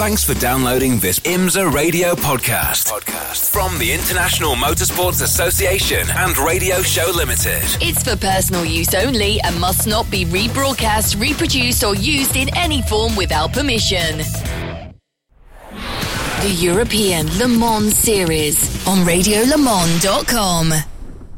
Thanks for downloading this IMSA radio podcast. Podcast from the International Motorsports Association and Radio Show Limited. It's for personal use only and must not be rebroadcast, reproduced, or used in any form without permission. The European Le Mans Series on RadioLeMans.com.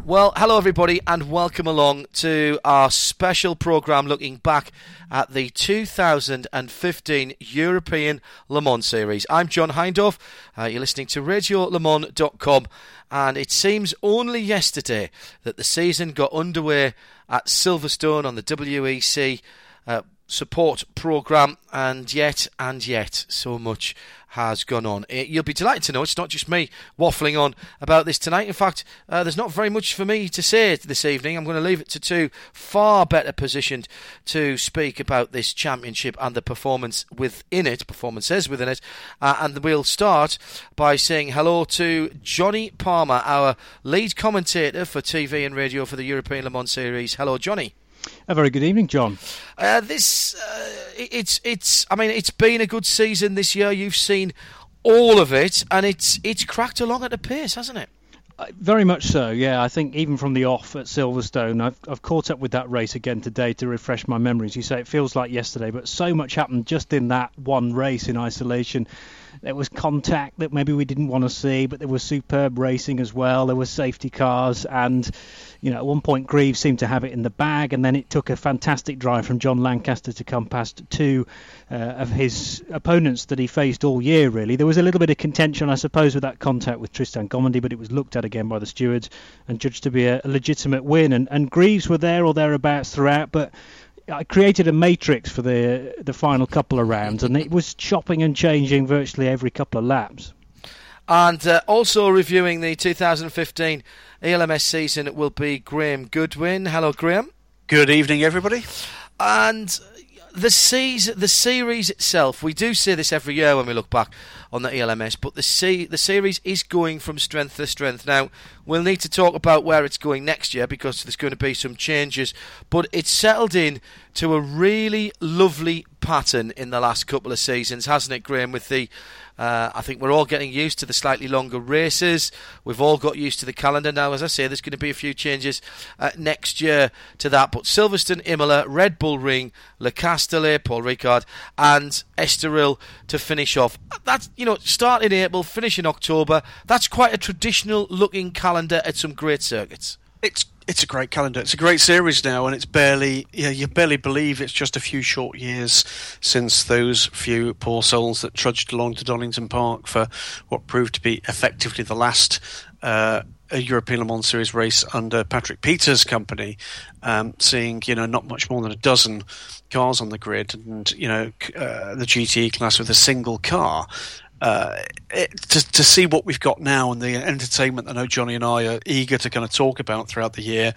Well, hello everybody, and welcome along to our special programme looking back at the 2015 European Le Mans Series. I'm John Hindhaugh. Uh, you're listening to RadioLeMans.com, and it seems only yesterday that the season got underway at Silverstone on the WEC. Uh, support program, and yet, and yet, so much has gone on. Eh, you'll be delighted to know it's not just me waffling on about this tonight. In fact, uh, there's not very much for me to say this evening. I'm going to leave it to two far better positioned to speak about this championship and the performance within it, performances within it. Uh, and we'll start by saying hello to Johnny Palmer, our lead commentator for TV and radio for the European Le Mans Series. Hello, Johnny. A very good evening, John. Uh, this uh, it's it's. I mean, it's been a good season this year. You've seen all of it, and it's it's cracked along at a pace, hasn't it? Uh, very much so, yeah. I think even from the off at Silverstone, I've, I've caught up with that race again today to refresh my memories. You say it feels like yesterday, but so much happened just in that one race in isolation. There was contact that maybe we didn't want to see, but there was superb racing as well. There were safety cars, and you know, at one point Greaves seemed to have it in the bag, and then it took a fantastic drive from Jon Lancaster to come past two uh, of his opponents that he faced all year. Really, there was a little bit of contention, I suppose, with that contact with Tristan Gommendy, but it was looked at again by the stewards and judged to be a, a legitimate win. And, and Greaves were there or thereabouts throughout, but I created a matrix for the the final couple of rounds, and it was chopping and changing virtually every couple of laps. And uh, also reviewing the 2015 ELMS season will be Graham Goodwin. Hello, Graham. Good evening, everybody. And the season, the series itself, we do see this every year when we look back on the ELMS, but the se- the series is going from strength to strength. Now, we'll need to talk about where it's going next year because there's going to be some changes, but it's settled in to a really lovely pattern in the last couple of seasons, hasn't it, Graham? With the uh, I think we're all getting used to the slightly longer races. We've all got used to the calendar now. As I say, there's going to be a few changes uh, next year to that. But Silverstone, Imola, Red Bull Ring, Le Castellet, Paul Ricard, and Estoril to finish off. That's you know start in April, finish in October. That's quite a traditional looking calendar at some great circuits. It's it's a great calendar. It's a great series now, and it's barely yeah, you barely believe it's just a few short years since those few poor souls that trudged along to Donington Park for what proved to be effectively the last uh, European Le Mans Series race under Patrick Peter's company, um, seeing you know not much more than a dozen cars on the grid, and you know uh, the GT class with a single car uh, to, to see what we've got now and the entertainment I know Johnny and I are eager to kind of talk about throughout the year,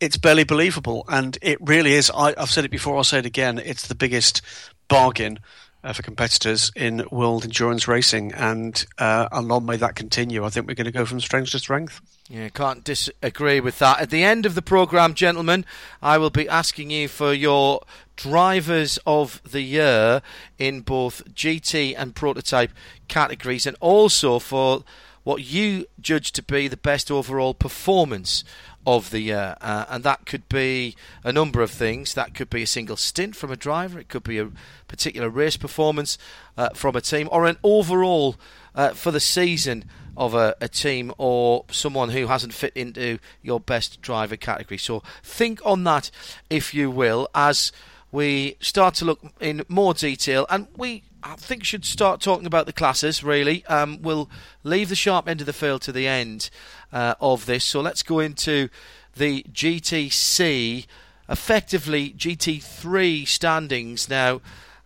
it's barely believable. And it really is. I, have said it before, I'll say it again. It's the biggest bargain uh, for competitors in world endurance racing. And, uh, and long may that continue. I think we're going to go from strength to strength. Yeah, can't disagree with that. At the end of the programme, gentlemen, I will be asking you for your drivers of the year in both GT and prototype categories, and also for what you judge to be the best overall performance of the year. Uh, and that could be a number of things. That could be a single stint from a driver, it could be a particular race performance uh, from a team, or an overall uh, for the season of a, a, team or someone who hasn't fit into your best driver category. So think on that, if you will, as we start to look in more detail, and we I think should start talking about the classes. Really, um, we'll leave the sharp end of the field to the end uh, of this. So let's go into the GTC, effectively GT3 standings now.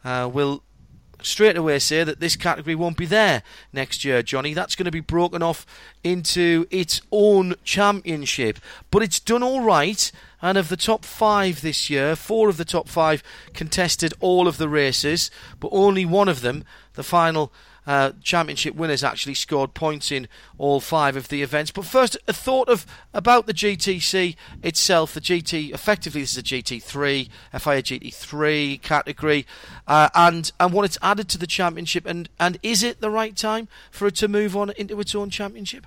Uh, we'll straight away say that this category won't be there next year, Johnny. That's going to be broken off into its own championship. But it's done all right. And of the top five this year, four of the top five contested all of the races, but only one of them, the final uh, championship winners actually scored points in all five of the events. But first, a thought of about the GTC itself. The GT effectively this is a GT3, FIA GT3 category, uh, and and what it's added to the championship. And and is it the right time for it to move on into its own championship?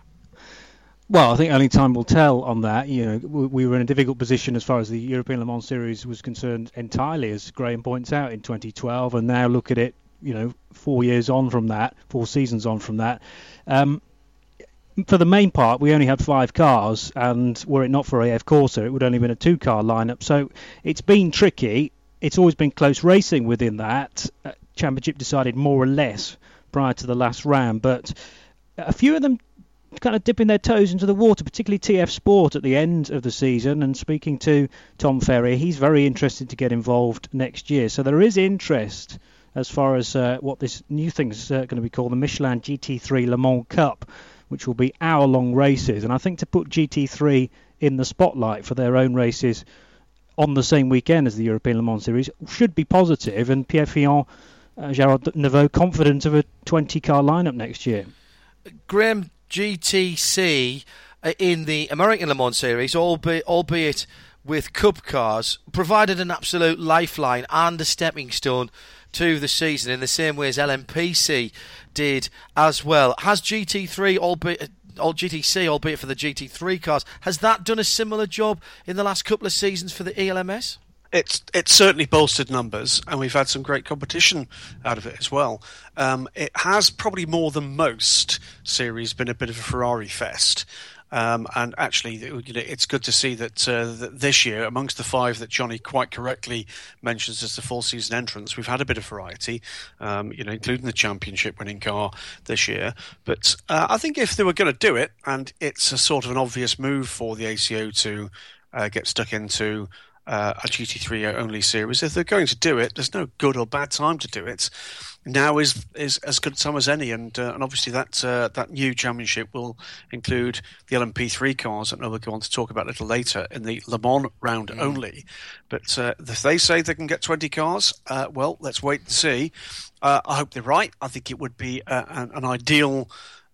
Well, I think only time will tell on that. You know, we were in a difficult position as far as the European Le Mans Series was concerned entirely, as Graham points out, in 2012, and now look at it. You know, four years on from that, four seasons on from that. Um, for the main part, we only had five cars, and were it not for AF Corse, it would only have been a two-car lineup. So it's been tricky. It's always been close racing within that. Uh, championship decided more or less prior to the last round, but a few of them kind of dipping their toes into the water, particularly TF Sport at the end of the season. And speaking to Tom Ferrier, he's very interested to get involved next year. So there is interest as far as uh, what this new thing is uh, going to be called the Michelin GT3 Le Mans Cup, which will be hour long races. And I think to put GT3 in the spotlight for their own races on the same weekend as the European Le Mans Series should be positive. positive, and Pierre Fillon, uh, Gerard Neveu confident of a 20 car lineup next year. Graham, GTC uh, in the American Le Mans Series, albeit, albeit with Cup cars, provided an absolute lifeline and a stepping stone to the season in the same way as LMPC did as well. Has GT3, albeit or GTC, albeit for the GT3 cars, has that done a similar job in the last couple of seasons for the ELMS? it's it's certainly bolstered numbers, and we've had some great competition out of it as well. Um, it has probably more than most series been a bit of a Ferrari fest. Um, and actually, you know, it's good to see that, uh, that, this year, amongst the five that Johnny quite correctly mentions as the full season entrance, we've had a bit of variety, um, you know, including the championship winning car this year. But uh, I think if they were going to do it, and it's a sort of an obvious move for the ACO to uh, get stuck into uh, a GT3 only series. If they're going to do it, there's no good or bad time to do it. Now is is as good a time as any, and uh, and obviously that uh, that new championship will include the LMP3 cars that we'll go on to talk about a little later in the Le Mans round mm. only. But uh, if they say they can get 20 cars, uh, well, let's wait and see. Uh, I hope they're right. I think it would be an, an ideal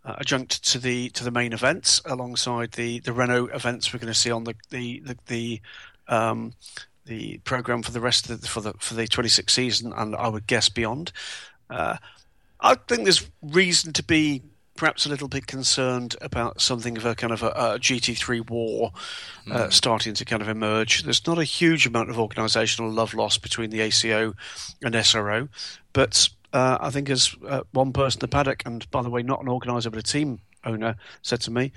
uh, adjunct to the to the main events alongside the, the Renault events we're going to see on the the the, the um, the program for the rest of the, for the for the 26 season, and I would guess beyond. Uh, I think there's reason to be perhaps a little bit concerned about something of a kind of a, a GT3 war uh, mm. starting to kind of emerge. There's not a huge amount of organisational love lost between the ACO and SRO, but uh, I think as uh, one person in the paddock, and by the way, not an organiser but a team owner, said to me,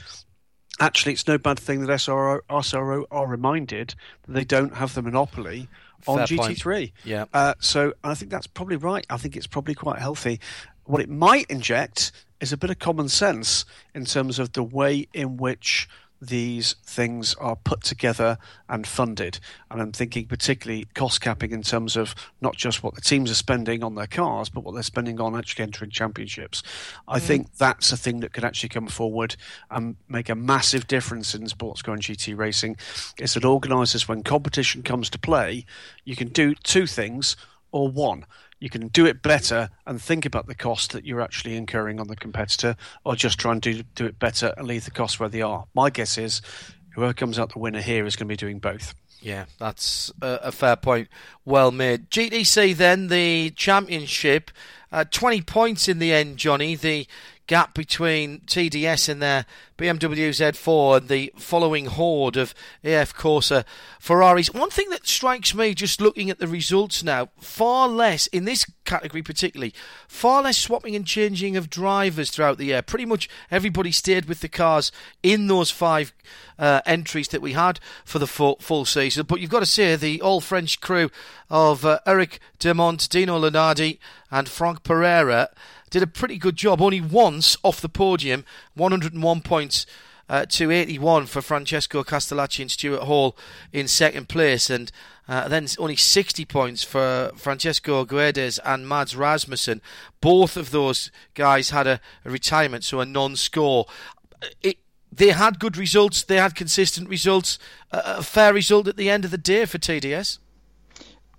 actually, it's no bad thing that SRO, SRO are reminded that they don't have the monopoly on Fair GT3. Point. Yeah. Uh, so I think that's probably right. I think it's probably quite healthy. What it might inject is a bit of common sense in terms of the way in which these things are put together and funded. And I'm thinking particularly cost capping in terms of not just what the teams are spending on their cars, but what they're spending on actually entering championships. I mm. think that's a thing that could actually come forward and make a massive difference in sports car and GT racing. Is that organisers, when competition comes to play, you can do two things or one you can do it better and think about the cost that you're actually incurring on the competitor, or just try and do do it better and leave the costs where they are. My guess is whoever comes out the winner here is going to be doing both. Yeah, that's a, a fair point. Well made. GTC then the championship, uh, twenty points in the end. Johnny, the gap between TDS and their BMW Z4 and the following horde of AF Corse Ferraris. One thing that strikes me just looking at the results now, far less, in this category particularly, far less swapping and changing of drivers throughout the year. Pretty much everybody stayed with the cars in those five uh, entries that we had for the full, full, season. But you've got to say, the all French crew of uh, Eric Dermont, Dino Lunardi, and Franck Perera did a pretty good job. Only once off the podium, 101 points uh, to 81 for Francesco Castellacci and Stuart Hall in second place, and uh, then only 60 points for Francisco Guedes and Mads Rasmussen. Both of those guys had a, a retirement, so a non-score. It, they had good results. They had consistent results. a fair result at the end of the day for TDS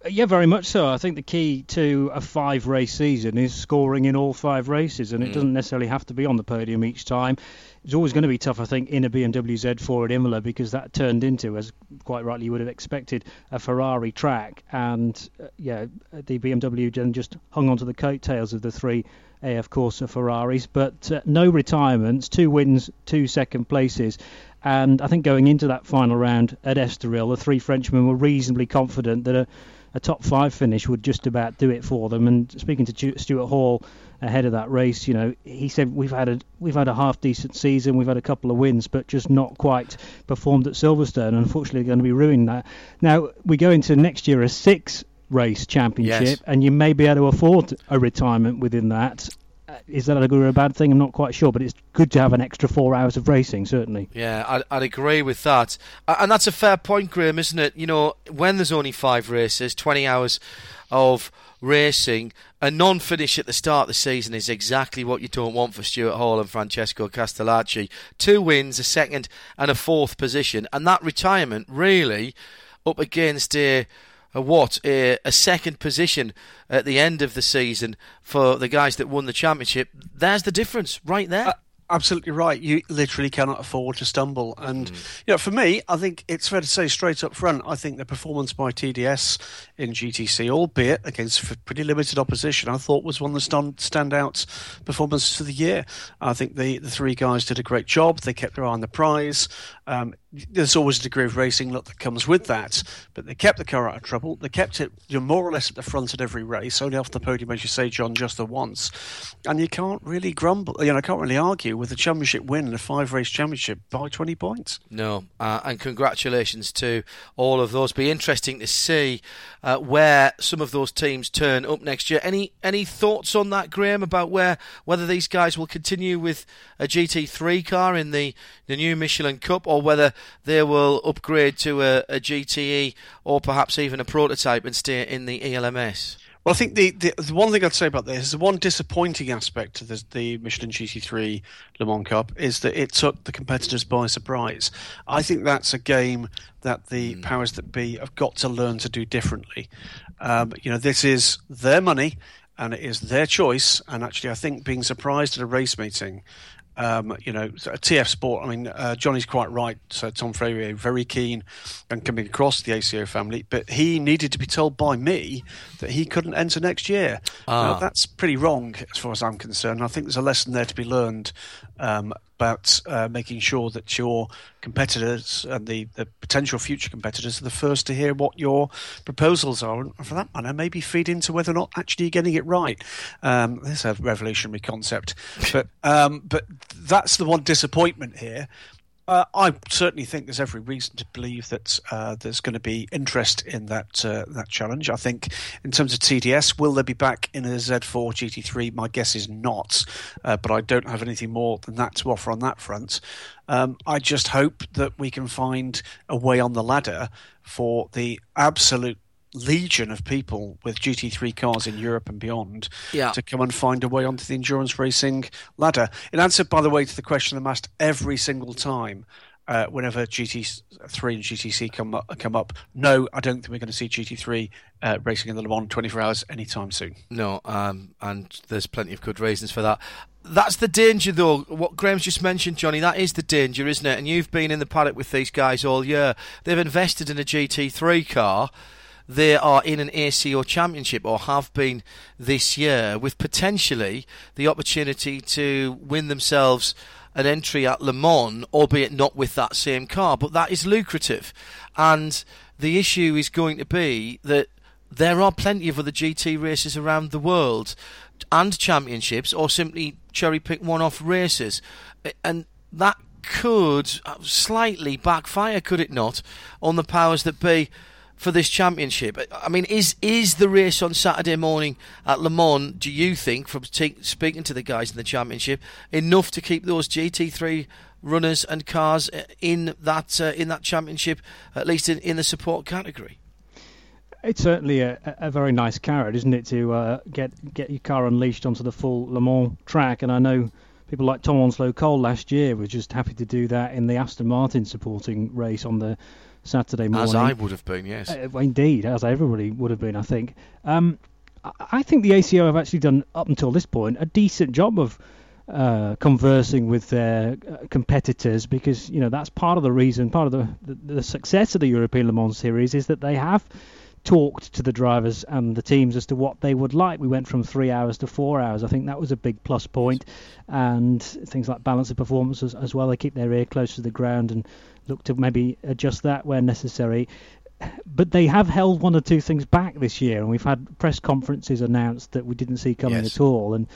Yeah, very much so. I think the key to a five race season is scoring in all five races, and it mm. doesn't necessarily have to be on the podium each time. It's always going to be tough, I think, in a BMW Z4 at Imola because that turned into, as quite rightly you would have expected, a Ferrari track. And uh, yeah, the BMW then just hung on to the coattails of the three AF Corse Ferraris. But uh, no retirements, two wins, two second places. And I think going into that final round at Estoril, the three Frenchmen were reasonably confident that a a top five finish would just about do it for them. And speaking to Stuart Hall ahead of that race, you know, he said we've had a we've had a half decent season, we've had a couple of wins, but just not quite performed at Silverstone. Unfortunately, going to be ruined that. Now we go into next year a six race championship, yes. and you may be able to afford a retirement within that is that a good or a bad thing? I'm not quite sure, but it's good to have an extra four hours of racing, certainly. Yeah, I'd, I'd, agree with that. And that's a fair point, Graham, isn't it? You know, when there's only five races, 20 hours of racing, a non finish at the start of the season is exactly what you don't want for Stuart Hall and Francesco Castellacci. Two wins, a second and a fourth position, and that retirement really up against a a what a, a, second position at the end of the season for the guys that won the championship. There's the difference right there. Uh, absolutely right. You literally cannot afford to stumble. And mm. you know, for me, I think it's fair to say straight up front, I think the performance by TDS in GTC, albeit against pretty limited opposition, I thought was one of the stand, standout performances of the year. I think the the three guys did a great job. They kept their eye on the prize. Um, there's always a degree of racing luck that comes with that, but they kept the car out of trouble. They kept it you know, more or less at the front at every race, only off the podium, as you say, John, just the once. And you can't really grumble, you know, I can't really argue with a championship win in a five race championship by 20 points. No, uh, and congratulations to all of those. Be interesting to see uh, where some of those teams turn up next year. Any any thoughts on that, Graham, about where whether these guys will continue with a GT3 car in the, the new Michelin Cup or whether they will upgrade to a, a GTE or perhaps even a prototype and stay in the ELMS? Well, I think the, the, the, one thing I'd say about this is the one disappointing aspect to the, the Michelin GT3 Le Mans Cup is that it took the competitors by surprise. I think that's a game that the mm. powers that be have got to learn to do differently. Um, you know, this is their money and it is their choice. And actually, I think being surprised at a race meeting um, you know, TF Sport. I mean, uh, Johnny's quite right. So Tom Ferrier very keen and coming across the ACO family, but he needed to be told by me that he couldn't enter next year. Ah. Now, that's pretty wrong as far as I'm concerned. I think there's a lesson there to be learned um, about uh, making sure that your competitors and the, the potential future competitors are the first to hear what your proposals are, and for that matter, maybe feed into whether or not actually you're getting it right. Um, this is a revolutionary concept, but um, but that's the one disappointment here. Uh, I certainly think there's every reason to believe that uh, there's going to be interest in that uh, that challenge. I think in terms of TDS, will they be back in a Z4 GT3? My guess is not, uh, but I don't have anything more than that to offer on that front. Um, I just hope that we can find a way on the ladder for the absolute legion of people with GT3 cars in Europe and beyond yeah. to come and find a way onto the endurance racing ladder. In answer, by the way, to the question I'm asked every single time. Uh, whenever GT3 and GTC come up, come up, no, I don't think we're going to see GT3 uh, racing in the Le Mans 24 hours anytime soon. No, um, and there's plenty of good reasons for that. That's the danger, though. What Graham's just mentioned, Johnny, that is the danger, isn't it? And you've been in the paddock with these guys all year. They've invested in a GT3 car they are in an ACO championship or have been this year, with potentially the opportunity to win themselves an entry at Le Mans, albeit not with that same car. But that is lucrative. And the issue is going to be that there are plenty of other GT races around the world and championships, or simply cherry pick one off races. And that could slightly backfire, could it not, on the powers that be for this championship. I mean, is is the race on Saturday morning at Le Mans? Do you think, from t- speaking to the guys in the championship, enough to keep those GT3 runners and cars in that uh, in that championship, at least in, in the support category? It's certainly a, a very nice carrot, isn't it, to uh, get get your car unleashed onto the full Le Mans track? And I know people like Tom Onslow Cole last year were just happy to do that in the Aston Martin supporting race on the Saturday morning. As I would have been, yes. Uh, indeed, as everybody would have been, I think. Um, I think the ACO have actually done, up until this point, a decent job of uh, conversing with their uh, competitors because you know that's part of the reason, part of the, the, the success of the European Le Mans series is that they have talked to the drivers and the teams as to what they would like. We went from three hours to four hours. I think that was a big plus point, and things like balance of performance as, as well. They keep their ear close to the ground and look to maybe adjust that where necessary but they have held one or two things back this year, and we've had press conferences announced that we didn't see coming yes. at all. And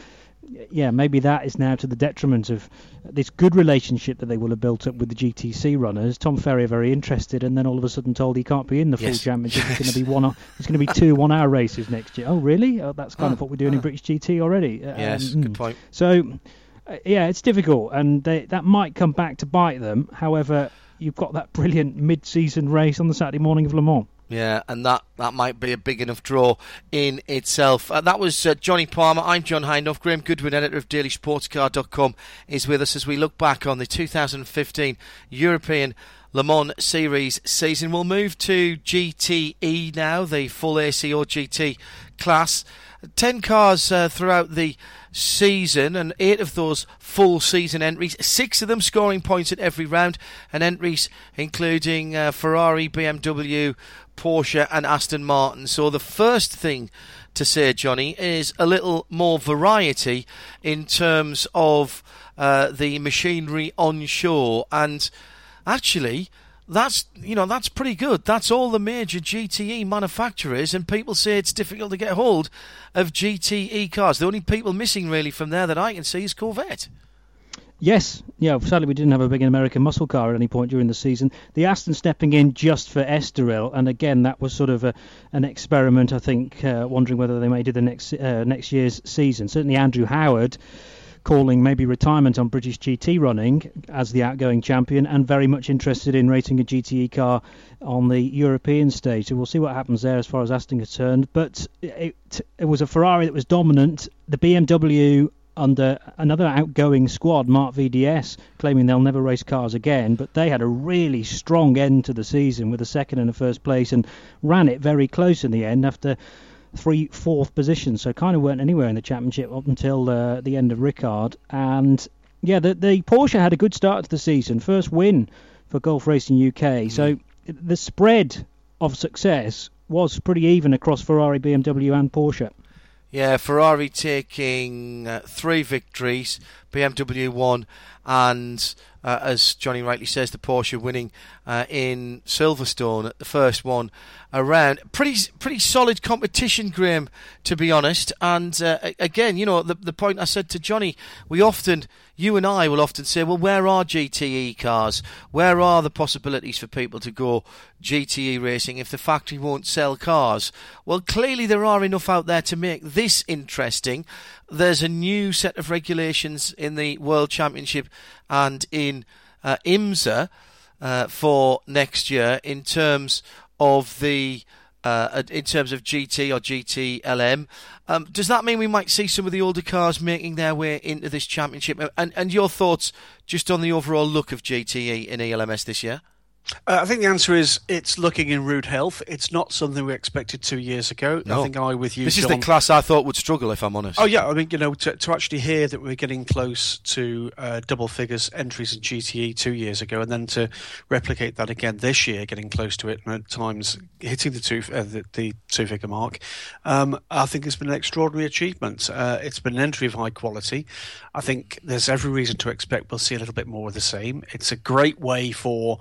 yeah, maybe that is now to the detriment of this good relationship that they will have built up with the GTC runners. Tom Ferrier very interested, and then all of a sudden told he can't be in the yes. full championship. It's going to be one. It's going to be two one-hour races next year. Oh, really? Oh, that's kind oh, of what we're doing oh. in British GT already. Uh, yes, um, good point. So, uh, yeah, it's difficult, and they, that might come back to bite them. However, you've got that brilliant mid-season race on the Saturday morning of Le Mans. Yeah, and that, that might be a big enough draw in itself. Uh, that was uh, Johnny Palmer. I'm John Hindhaugh. Graham Goodwin, editor of DailySportsCar.com, is with us as we look back on the 2015 European Le Mans Series season. We'll move to GTE now, the full ACO GT class. 10 cars uh, throughout the season, and eight of those full season entries, six of them scoring points at every round, and entries including uh, Ferrari, BMW, Porsche, and Aston Martin. So the first thing to say, Johnny, is a little more variety in terms of uh, the machinery on shore, and actually that's you know that's pretty good. That's all the major GTE manufacturers, and people say it's difficult to get hold of GTE cars. The only people missing really from there that I can see is Corvette. Yes, yeah. Sadly, we didn't have a big American muscle car at any point during the season. The Aston stepping in just for Estoril, and again, that was sort of a, an experiment. I think, uh, wondering whether they may do the next uh, next year's season. Certainly, Andrew Howard calling maybe retirement on British GT running as the outgoing champion and very much interested in racing a GTE car on the European stage. So we'll see what happens there as far as Aston concerned. But it, it was a Ferrari that was dominant. The BMW under another outgoing squad, Marc VDS, claiming they'll never race cars again. But they had a really strong end to the season with a second and a first place and ran it very close in the end after three fourth positions, so kind of weren't anywhere in the championship up until uh, the end of Ricard. And yeah, the, the Porsche had a good start to the season, first win for Gulf Racing UK. Mm. So the spread of success was pretty even across Ferrari, BMW, and Porsche. Yeah, Ferrari taking uh, three victories, BMW one, and uh, as Johnny rightly says, the Porsche winning uh, in Silverstone, at the first one around. Pretty pretty solid competition, Graham, to be honest. And uh, again, you know, the the point I said to Johnny, we often, you and I will often say, well, where are GTE cars? Where are the possibilities for people to go GTE racing if the factory won't sell cars? Well, clearly there are enough out there to make this interesting. There's a new set of regulations in the World Championship and in uh, IMSA uh, for next year in terms of the uh, in terms of GT or GTLM. Um, does that mean we might see some of the older cars making their way into this championship? And, and your thoughts just on the overall look of GTE in ELMS this year? Uh, I think the answer is it's looking in rude health. It's not something we expected two years ago. No. I think I with you. This John, is the class I thought would struggle, if I'm honest. Oh yeah, I mean you know to, to actually hear that we're getting close to uh, double figures entries in GTE two years ago, and then to replicate that again this year, getting close to it, and at times hitting the two uh, the, the, two figure mark, um, I think it's been an extraordinary achievement. Uh, it's been an entry of high quality. I think there's every reason to expect we'll see a little bit more of the same. It's a great way for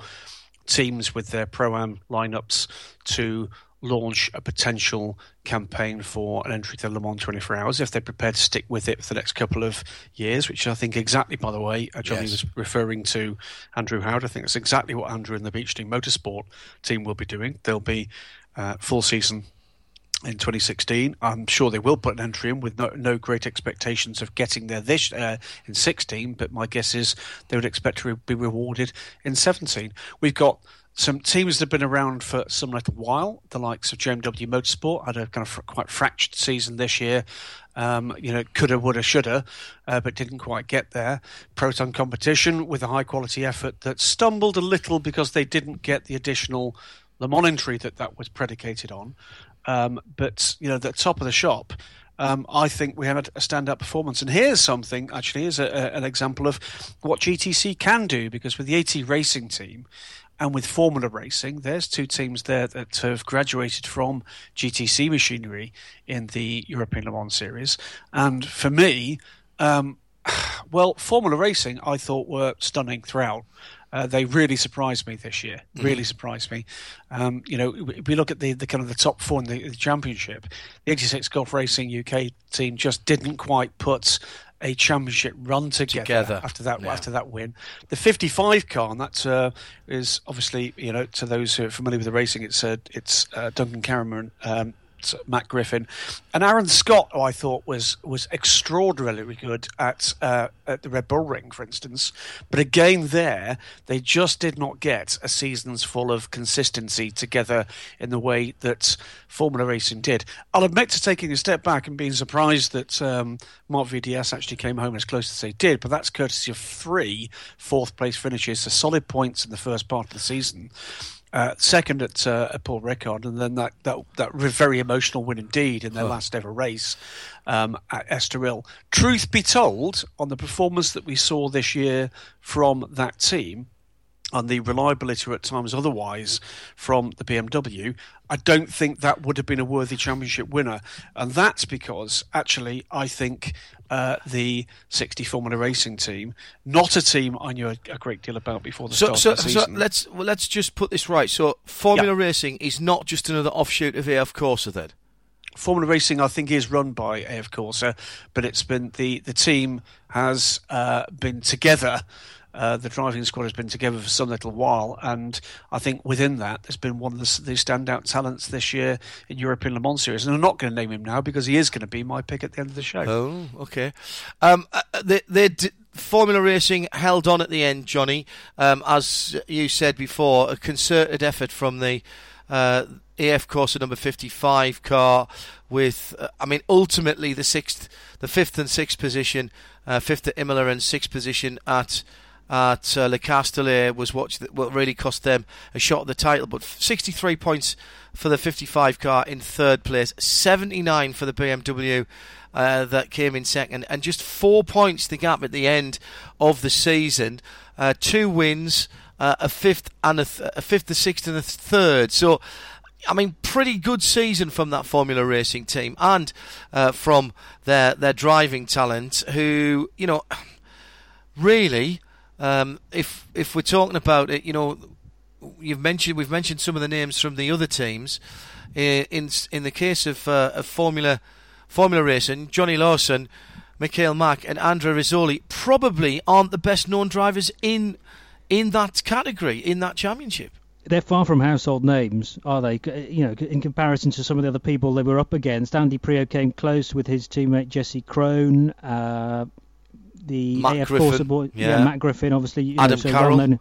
teams with their pro am lineups to launch a potential campaign for an entry to Le Mans 24 Hours if they're prepared to stick with it for the next couple of years, which I think exactly, by the way, uh, Johnny yes. was referring to Andrew Howard. I think that's exactly what Andrew and the Beechdean Motorsport team will be doing. They'll be uh, full season in 2016. I'm sure they will put an entry in with no, no great expectations of getting there this uh, in 16, but my guess is they would expect to be rewarded in 17. We've got some teams that have been around for some little while, the likes of JMW Motorsport, had a kind of quite fractured season this year. Um, you know, coulda, woulda, shoulda, uh, but didn't quite get there. Proton Competition with a high quality effort that stumbled a little because they didn't get the additional Mans entry that that was predicated on. Um, but you know, the top of the shop. Um, I think we had a standout performance. And here's something, actually, is an example of what GTC can do because with the AT Racing team, and with Formula Racing, there's two teams there that have graduated from GTC machinery in the European Le Mans Series. And for me, um, well, Formula Racing I thought were stunning throughout. Uh, they really surprised me this year. Mm-hmm. Really surprised me. Um, you know, if we look at the, the kind of the top four in the, the championship, the 86 Gulf Racing UK team just didn't quite put a championship run together, together. after that yeah. after that win. The 55 car, and that uh, is obviously you know to those who are familiar with the racing, it's uh, it's uh, Duncan Cameron, um, Matt Griffin, and Aaron Scott, who I thought was was extraordinarily good at uh, at the Red Bull Ring, for instance. But again, there they just did not get a season's full of consistency together in the way that Formula Racing did. I'll admit to taking a step back and being surprised that um, Marc VDS actually came home as close as they did, but that's courtesy of three fourth place finishes, so solid points in the first part of the season uh, second at, uh, at Paul Ricard, and then that, that that very emotional win indeed in their oh. last ever race um, at Estoril. Truth be told, on the performance that we saw this year from that team, and the reliability at times otherwise from the BMW, I don't think that would have been a worthy championship winner. And that's because actually I think uh, the 60 Formula Racing team, not a team I knew a, a great deal about before the so, start so, of the season. So let's, well, let's just put this right. So Formula Racing is not just another offshoot of AF Corsa then? Formula Racing, I think, is run by AF Corsa, but it's been the, the team has uh, been together uh, the driving squad has been together for some little while, and I think within that, there's been one of the, the standout talents this year in European Le Mans Series. And I'm not going to name him now because he is going to be my pick at the end of the show. Oh, okay. Um, uh, they d- Formula Racing held on at the end, Johnny. Um, as you said before, a concerted effort from the uh, AF Corse number 55 car with, uh, I mean, ultimately the sixth, the fifth and sixth position, uh, fifth at Imola and sixth position at at uh, Le Castellet was what, what really cost them a shot at the title. But 63 points for the 55 car in third place, 79 for the BMW. Uh, that came in second, and just four points the gap at the end of the season. Uh, two wins, uh, a fifth and a, th- a fifth, a sixth, and a third. So, I mean, pretty good season from that Formula Racing team and uh, from their their driving talent, who you know, really um, if if we're talking about it, you know, you've mentioned we've mentioned some of the names from the other teams. In in the case of, uh, of Formula Formula Racing, Johnny Laursen, Mikkel Mac, and Andrea Rizzoli probably aren't the best known drivers in in that category in that championship. They're far from household names, are they? You know, in comparison to some of the other people they were up against. Andy Priaulx came close with his teammate Jesse Krohn. Uh, the Matt AF Griffin, Corsa yeah. yeah. Matt Griffin, obviously, you Adam know, so Carroll. Well known,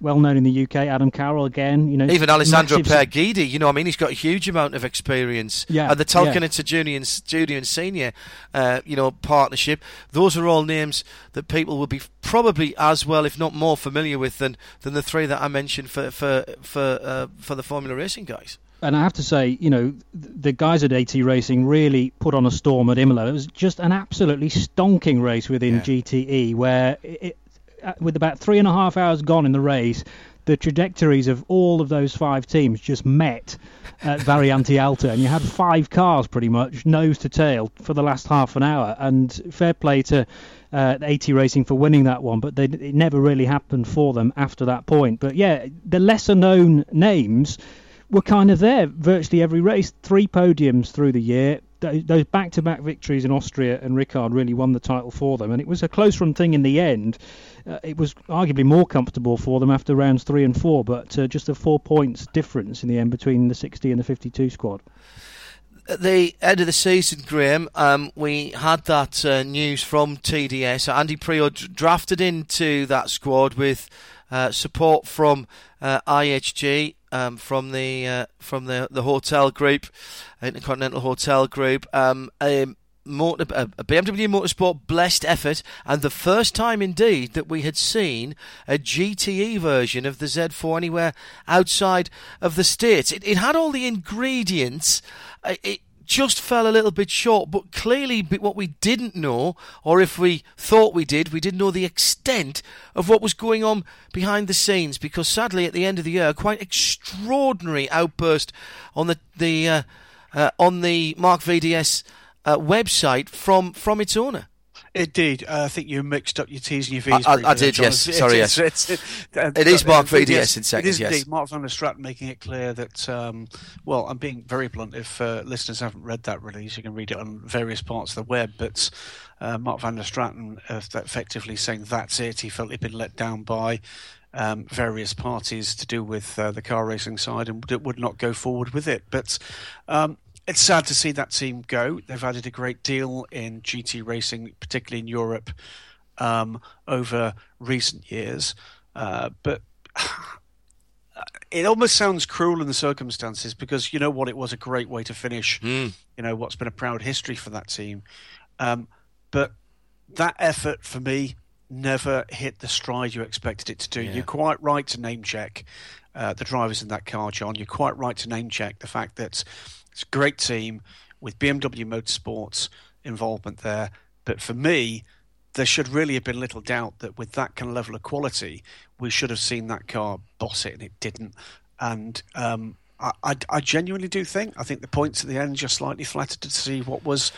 well known in the UK. Adam Carroll again, you know, even Alessandro Pier Guidi. You know, I mean, he's got a huge amount of experience. Yeah, and the Tolkien yeah. junior and junior and senior, uh, you know, partnership. Those are all names that people will be probably as well, if not more, familiar with than than the three that I mentioned for for for uh, for the Formula Racing guys and I have to say, you know, the guys at AT Racing really put on a storm at Imola. It was just an absolutely stonking race within yeah. GTE, where it, uh, with about three and a half hours gone in the race, the trajectories of all of those five teams just met at Variante Alta, and you had five cars pretty much nose to tail for the last half an hour. And fair play to uh, AT Racing for winning that one, but they, it never really happened for them after that point. But yeah, the lesser known names were kind of there virtually every race. Three podiums through the year. Those back-to-back victories in Austria and Ricard really won the title for them, and it was a close-run thing in the end. Uh, it was arguably more comfortable for them after rounds three and four, but uh, just a four points difference in the end between the 60 and the 52 squad. at the end of the season, Graham, um, we had that uh, news from TDS. Andy Priaulx drafted into that squad with uh, support from uh, IHG, um, from the uh, from the the hotel group, Intercontinental Hotel Group. Um, a, a BMW Motorsport blessed effort, and the first time indeed that we had seen a GTE version of the Z4 anywhere outside of the States. It, it had all the ingredients. Uh, it, just fell a little bit short, but clearly what we didn't know, or if we thought we did, we didn't know the extent of what was going on behind the scenes. Because sadly, at the end of the year, quite extraordinary outburst on the the uh, uh, on the Marc VDS uh, website from from its owner. Indeed, uh, I think you mixed up your T's and your V's. I, I, I did, yes. Sorry, yes. It's, it, uh, it is Marc VDS yes, in second, It is yes. indeed Marc van der Straten making it clear that, um, well, I'm being very blunt. If uh, listeners haven't read that release, you can read it on various parts of the web. But uh, Marc van der Straten uh, effectively saying that's it. He felt he'd been let down by um, various parties to do with uh, the car racing side and would not go forward with it. But um, it's sad to see that team go. They've added a great deal in GT racing, particularly in Europe, um, over recent years. Uh, but it almost sounds cruel in the circumstances because you know what, it was a great way to finish. Mm. You know what's been a proud history for that team, um, but that effort for me never hit the stride you expected it to do. Yeah. You're quite right to name check uh, the drivers in that car, John. You're quite right to name check the fact that it's a great team with BMW Motorsports involvement there. But for me, there should really have been little doubt that with that kind of level of quality, we should have seen that car boss it, and it didn't. And um, I, I, I, genuinely do think I think the points at the end just slightly flattered to see what was.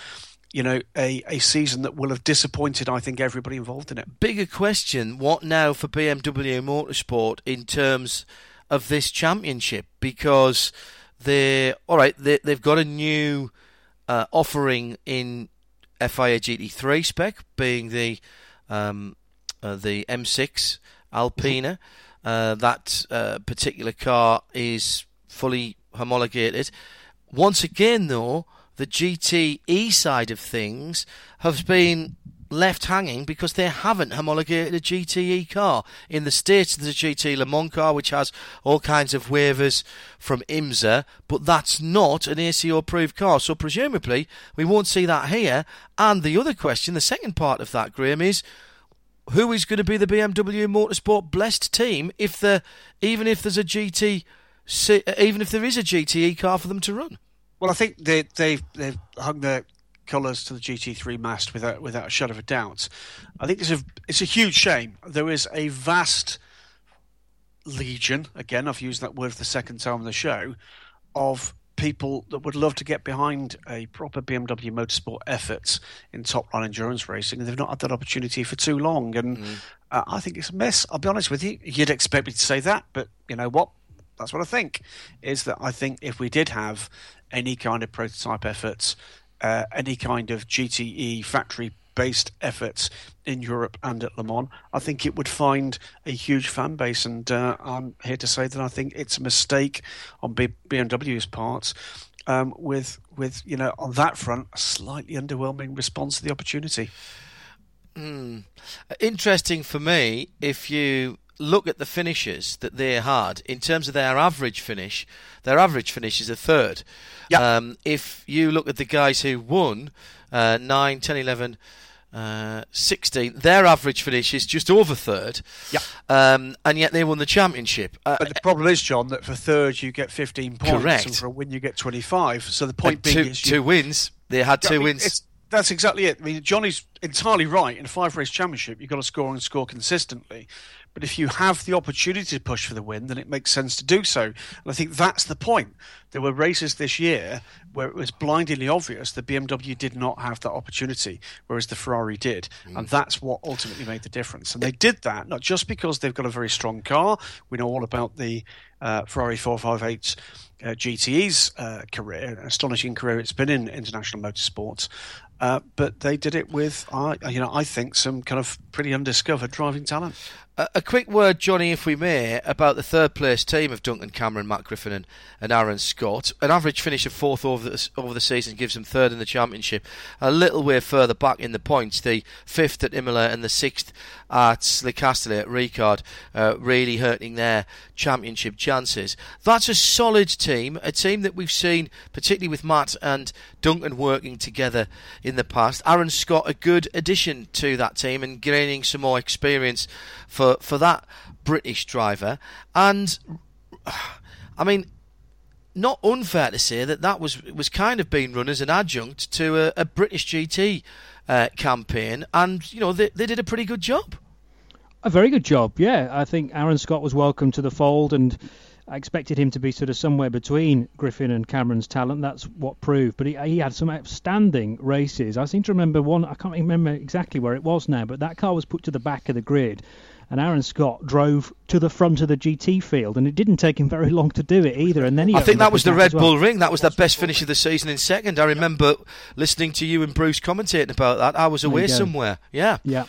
You know, a, a season that will have disappointed, I think, everybody involved in it. Bigger question what now for BMW Motorsport in terms of this championship? Because they all right. They they've got a new uh, offering in FIA GT3 spec, being the um, uh, the M6 Alpina. Uh, that uh, particular car is fully homologated. Once again, though, the GTE side of things has been left hanging because they haven't homologated a GTE car. In the States, there's a GT Le Mans car which has all kinds of waivers from IMSA, but that's not an ACO approved car. So presumably, we won't see that here. And the other question, the second part of that, Graham, is who is going to be the BMW Motorsport blessed team if the even if there's a GT even if there is a GTE car for them to run? Well, I think they, they've they've hung their colours to the GT3 mast without without a shadow of a doubt. I think it's a it's a huge shame. There is a vast legion. Again, I've used that word for the second time on the show of people that would love to get behind a proper BMW motorsport effort in top line endurance racing, and they've not had that opportunity for too long. And mm. uh, I think it's a mess. I'll be honest with you. You'd expect me to say that, but you know what? That's what I think. Is that I think if we did have any kind of prototype efforts uh, any kind of GTE factory based efforts in Europe and at Le Mans, I think it would find a huge fan base. And uh, I'm here to say that I think it's a mistake on BMW's part. Um, with with you know on that front a slightly underwhelming response to the opportunity. Mm. Interesting for me if you look at the finishes that they had in terms of their average finish, their average finish is a third. Yep. Um, if you look at the guys who won uh, 9, 10, 11, uh, 16, their average finish is just over third. Yep. Um, and yet they won the championship. Uh, but the problem is, John, that for third you get 15 points, correct. and for a win you get 25. So the point being two, you, two wins. They had two I mean, wins. That's exactly it. I mean, Johnny's entirely right. In a five race championship, you've got to score and score consistently. But if you have the opportunity to push for the win, then it makes sense to do so. And I think that's the point. There were races this year where it was blindingly obvious that BMW did not have that opportunity, whereas the Ferrari did. Mm. And that's what ultimately made the difference. And they did that not just because they've got a very strong car. We know all about the uh, Ferrari 458 uh, GTE's uh, career, an astonishing career it's been in international motorsports. Uh, but they did it with, uh, you know, I think some kind of pretty undiscovered driving talent. A, quick word, Johnny, if we may, about the third place team of Duncan Cameron, Matt Griffin, and, and Aaron Scott. An average finish of fourth over the, over the season gives them third in the championship. A little way further back in the points, the fifth at Imola and the sixth at Le Castellet at Ricard, uh, really hurting their championship chances. That's a solid team, a team that we've seen, particularly with Matt and Duncan working together in the past. Aaron Scott, a good addition to that team and gaining some more experience for, for that British driver. And, I mean, not unfair to say that that was was kind of being run as an adjunct to a, a British GT uh, campaign, and you know they they did a pretty good job. A very good job, yeah. I think Aaron Scott was welcome to the fold, and I expected him to be sort of somewhere between Griffin and Cameron's talent. That's what proved. But he, he had some outstanding races. I seem to remember one. I can't remember exactly where it was now, but that car was put to the back of the grid and Aaron Scott drove to the front of the GT field, and it didn't take him very long to do it either. And then he I think that was the Red well. Bull Ring. That was the best finish of the season in second. I remember listening to you and Bruce commentating about that. I was away somewhere. Yeah. Yeah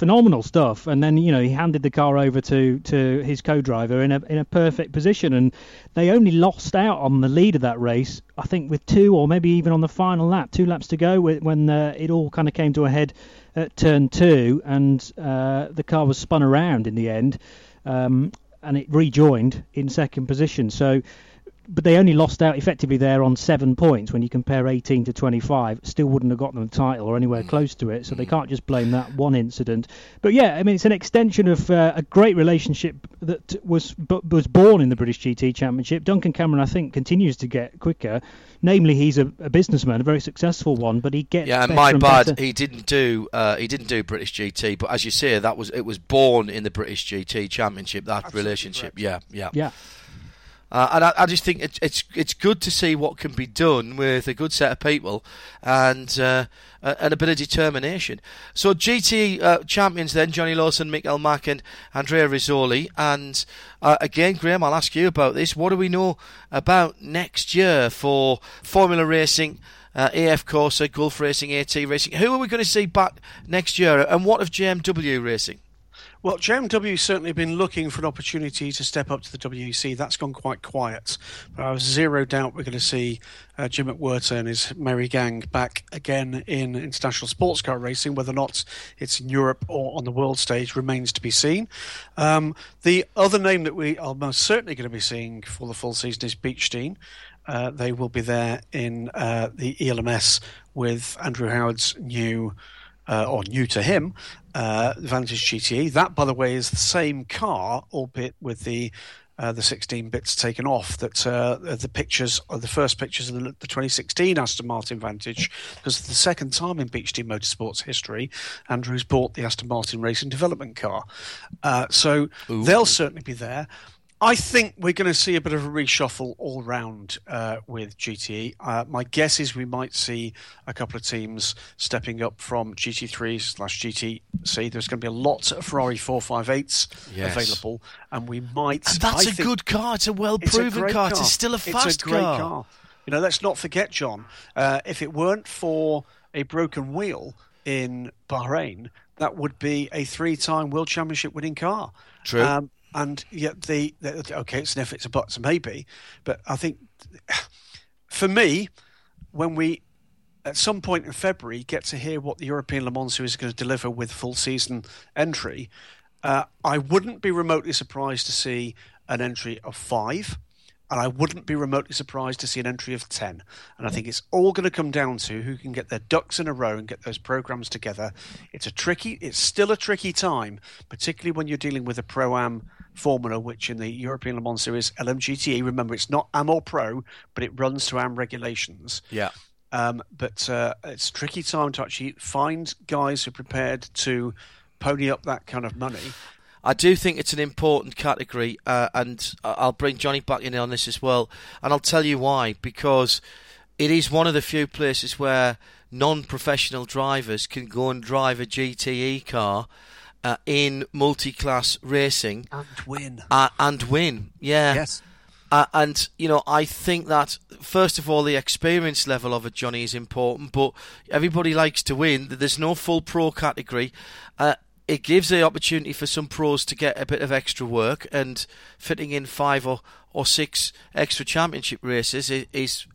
phenomenal stuff. And then you know he handed the car over to to his co-driver in a in a perfect position, and they only lost out on the lead of that race. I think with two or maybe even on the final lap, two laps to go, when uh, it all kind of came to a head at turn two, and uh, the car was spun around in the end. Um, and it rejoined in second position. So but they only lost out effectively there on seven points when you compare 18 to 25. Still wouldn't have got them the title or anywhere mm. close to it, so they mm. can't just blame that one incident. But yeah, I mean it's an extension of uh, a great relationship that was was born in the British GT Championship. Duncan Cameron, I think, continues to get quicker. Namely, he's a, a businessman, a very successful one, but he gets yeah. And my and bad, better. he didn't do uh, he didn't do British GT, but as you say, that was it was born in the British GT Championship. That Absolutely relationship, correct. yeah, yeah, yeah. Uh, and I, I, just think it's, it's it's good to see what can be done with a good set of people and uh, and a bit of determination. So GT uh, champions then Johnny Laursen, Mikkel Mac, and Andrea Rizzoli. And uh, again, Graham, I'll ask you about this. What do we know about next year for Formula Racing? Uh, AF Corse, Gulf Racing, AT Racing. Who are we going to see back next year? And what of JMW Racing? Well, JMW certainly been looking for an opportunity to step up to the WEC. That's gone quite quiet. But I have zero doubt we're going to see uh, Jim McWhirter and his merry gang back again in international sports car racing. Whether or not it's in Europe or on the world stage remains to be seen. Um, the other name that we are most certainly going to be seeing for the full season is Beechdean. Uh, they will be there in uh, the ELMS with Andrew Howard's new uh, or new to him, uh, Vantage GTE. That, by the way, is the same car, albeit with the uh, the 16 bits taken off. That uh, the pictures, the first pictures of the, the 2016 Aston Martin Vantage, because the second time in Beechdean Motorsports history, Andrews bought the Aston Martin racing development car. Uh, so Ooh. they'll certainly be there. I think we're going to see a bit of a reshuffle all round uh, with GTE. Uh, my guess is we might see a couple of teams stepping up from GT3 slash GTC. There's going to be a lot of Ferrari 458s yes. available, and we might. And that's I a good car. It's a well proven car. car. It's still a fast car. it's a great car. car. You know, let's not forget, John, uh, if it weren't for a broken wheel in Bahrain, that would be a three time World Championship winning car. True. Um, and yet the, the okay, it's an if, it's a but, maybe, but I think for me, when we at some point in February get to hear what the European Le Mans is going to deliver with full season entry, uh, I wouldn't be remotely surprised to see an entry of five and I wouldn't be remotely surprised to see an entry of 10. And I think it's all going to come down to who can get their ducks in a row and get those programs together. It's a tricky, it's still a tricky time, particularly when you're dealing with a Pro Am formula, which in the European Le Mans Series, LMGTE, remember, it's not Am or Pro, but it runs to Am regulations. Yeah. Um, but uh, it's a tricky time to actually find guys who are prepared to pony up that kind of money. I do think it's an important category, uh, and I'll bring Johnny back in on this as well. And I'll tell you why because it is one of the few places where non-professional drivers can go and drive a GTE car uh, in multi-class racing and win. Uh, and win, yeah. Yes. Uh, and you know, I think that first of all, the experience level of a Johnny is important, but everybody likes to win. There's no full pro category. Uh, it gives the opportunity for some pros to get a bit of extra work, and fitting in five or, or six extra championship races is,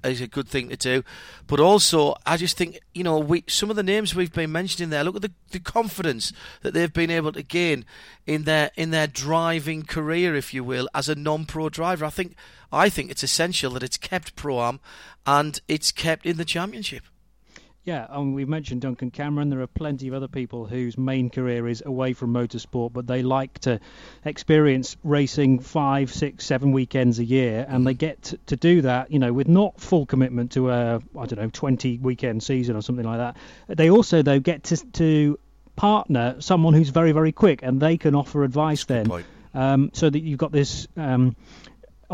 is, a good thing to do. But also, I just think you know we some of the names we've been mentioning there. Look at the, the confidence that they've been able to gain in their in their driving career, if you will, as a non-pro driver. I think I think it's essential that it's kept pro am and it's kept in the championship. Yeah, um, we've mentioned Duncan Cameron. There are plenty of other people whose main career is away from motorsport, but they like to experience racing five, six, seven weekends a year, and they get to do that, you know, with not full commitment to a, I don't know, 20 weekend season or something like that. They also, though, get to, to partner someone who's very, very quick, and they can offer advice then. Um, so that you've got this um,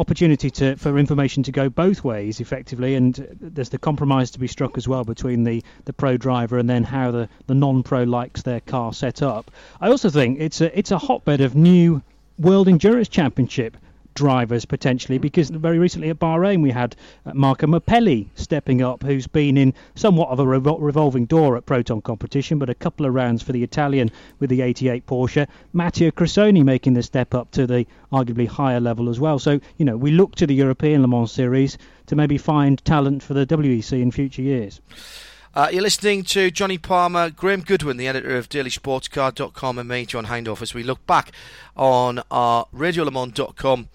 opportunity to for information to go both ways effectively and there's the compromise to be struck as well between the the pro driver and then how the the non-pro likes their car set up. I also think it's a it's a hotbed of new world endurance championship drivers potentially because very recently at Bahrain we had uh, Marco Mapelli stepping up who's been in somewhat of a revol- revolving door at Proton competition but a couple of rounds for the Italian with the 88 Porsche. Matteo Cressoni making the step up to the arguably higher level as well. So you know we look to the European Le Mans series to maybe find talent for the WEC in future years uh, you're listening to Johnny Palmer, Graham Goodwin, the editor of dailysportscar.com, and me, John Hindhaugh, as we look back on our radiolemans.com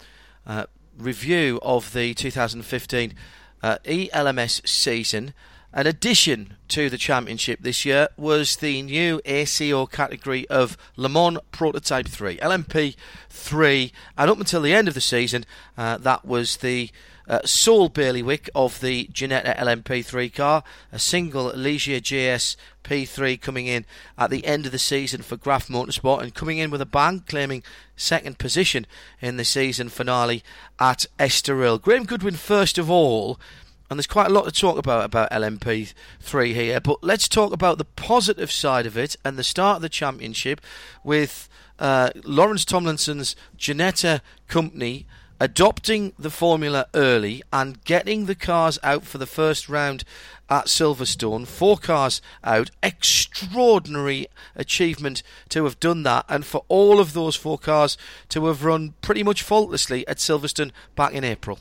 uh, review of the 2015 uh, ELMS season. An addition to the championship this year was the new ACO category of Le Mans Prototype 3, LMP 3, and up until the end of the season, uh, that was the uh, sole bailiwick of the Ginetta LMP3 car, a single Ligier JS P3 coming in at the end of the season for Graff Motorsport and coming in with a bang, claiming second position in the season finale at Estoril. Graham Goodwin, first of all, and there's quite a lot to talk about about LMP3 here, but let's talk about the positive side of it and the start of the championship with uh, Lawrence Tomlinson's Ginetta company adopting the formula early and getting the cars out for the first round at Silverstone. Four cars out. Extraordinary achievement to have done that, and for all of those four cars to have run pretty much faultlessly at Silverstone back in April.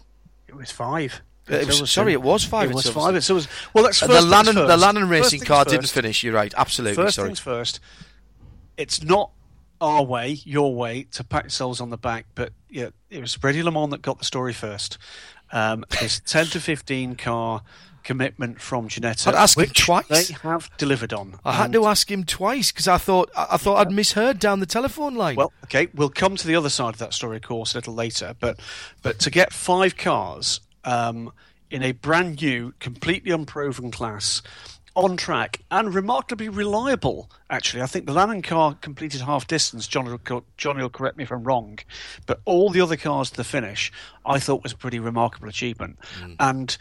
It was five. Uh, it was, sorry, it was five. It was five. It was well. That's first the the first. Lanan First racing car first. didn't finish. You're right. Absolutely. First sorry. things first. It's not our way, your way, to pat yourselves on the back, but yeah, it was Le Mans that got the story first. Um, this 10 to 15 car commitment from Ginetta, I'd ask him twice. they have delivered on. I had to ask him twice because I thought I I thought I'd misheard down the telephone line. Well, okay, we'll come to the other side of that story, of course, a little later. But but to get five cars um, in a brand new, completely unproven class on track and remarkably reliable. Actually, I think the Lanan car completed half distance. John will, Johnny will correct me if I'm wrong, but all the other cars to the finish, I thought was a pretty remarkable achievement. Mm. And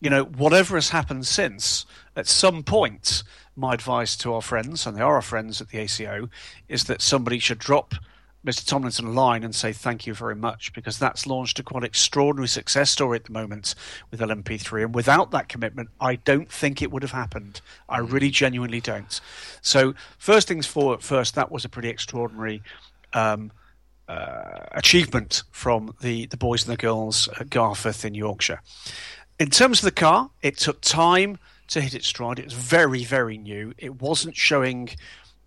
you know, whatever has happened since, at some point, my advice to our friends, and they are our friends at the ACO, is that somebody should drop Mr. Tomlinson a line and say thank you very much because that's launched a quite extraordinary success story at the moment with LMP3. And without that commitment, I don't think it would have happened. I really genuinely don't. So, first things for first, that was a pretty extraordinary. Um, uh, achievement from the, the boys and the girls at Garforth in Yorkshire. In terms of the car, it took time to hit its stride. It was very, very new. It wasn't showing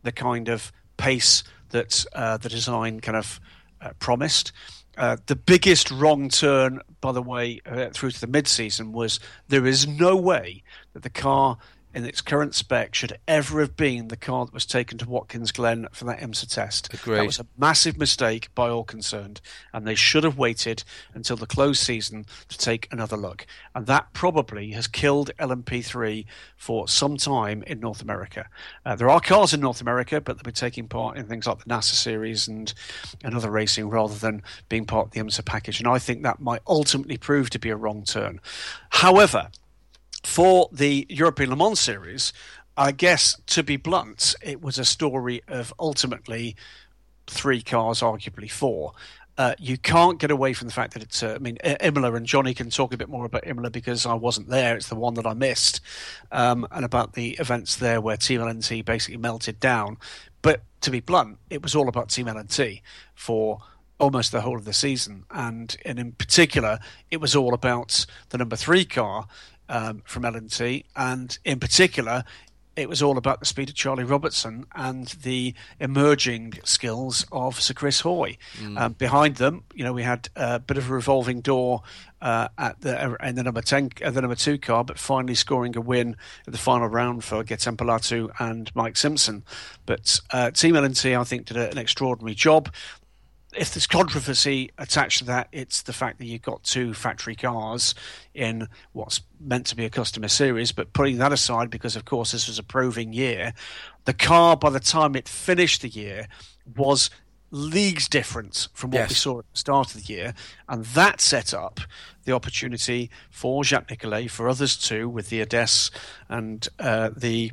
the kind of pace that uh, the design kind of uh, promised. Uh, the biggest wrong turn, by the way, uh, through to the mid-season was there is no way that the car in its current spec should ever have been the car that was taken to Watkins Glen for that IMSA test. Agreed. That was a massive mistake by all concerned, and they should have waited until the close season to take another look. And that probably has killed LMP3 for some time in North America. Uh, there are cars in North America, but they'll be taking part in things like the NASA series and, and other racing rather than being part of the IMSA package. And I think that might ultimately prove to be a wrong turn. However, for the European Le Mans series, I guess to be blunt, it was a story of ultimately three cars, arguably four. uh, you can't get away from the fact that it's. Uh, I mean, Imola and Johnny can talk a bit more about Imola because I wasn't there. It's the one that I missed, um, and about the events there where Team LNT basically melted down. But to be blunt, it was all about Team LNT for almost the whole of the season, and and in particular, it was all about the number three car um, from LNT, and in particular, it was all about the speed of Charlie Robertson and the emerging skills of Sir Chris Hoy. Mm. Um, behind them, you know, we had a bit of a revolving door uh, at the in the number ten, uh, the number two car, but finally scoring a win at the final round for Gaetan Paletou and Mike Simpson. But uh, Team LNT, I think, did an extraordinary job if there's controversy attached to that, it's the fact that you've got two factory cars in what's meant to be a customer series. But putting that aside, because of course this was a proving year, the car by the time it finished the year was leagues different from what yes. we saw at the start of the year, and that set up the opportunity for Jacques Nicolet, for others too, with the Adess and uh, the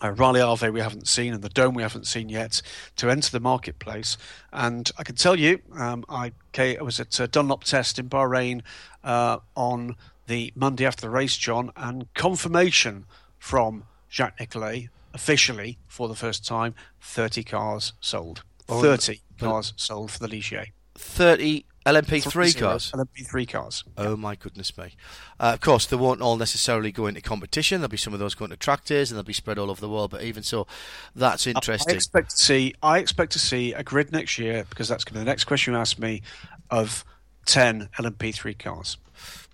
uh, Ave we haven't seen and the Dome we haven't seen yet to enter the marketplace. And I can tell you, um, I, I, was at uh, Dunlop Test in Bahrain uh, on the Monday after the race, John, and confirmation from Jacques Nicolet officially for the first time 30 cars sold. 30 cars sold for the Ligier. 30 LMP3 cars. LMP3 cars. Oh my goodness me! Uh, of course, they won't all necessarily go into competition. There'll be some of those going to track days, and they'll be spread all over the world. But even so, that's interesting. I expect to see. I expect to see a grid next year because that's going to be the next question you ask me of ten LMP3 cars.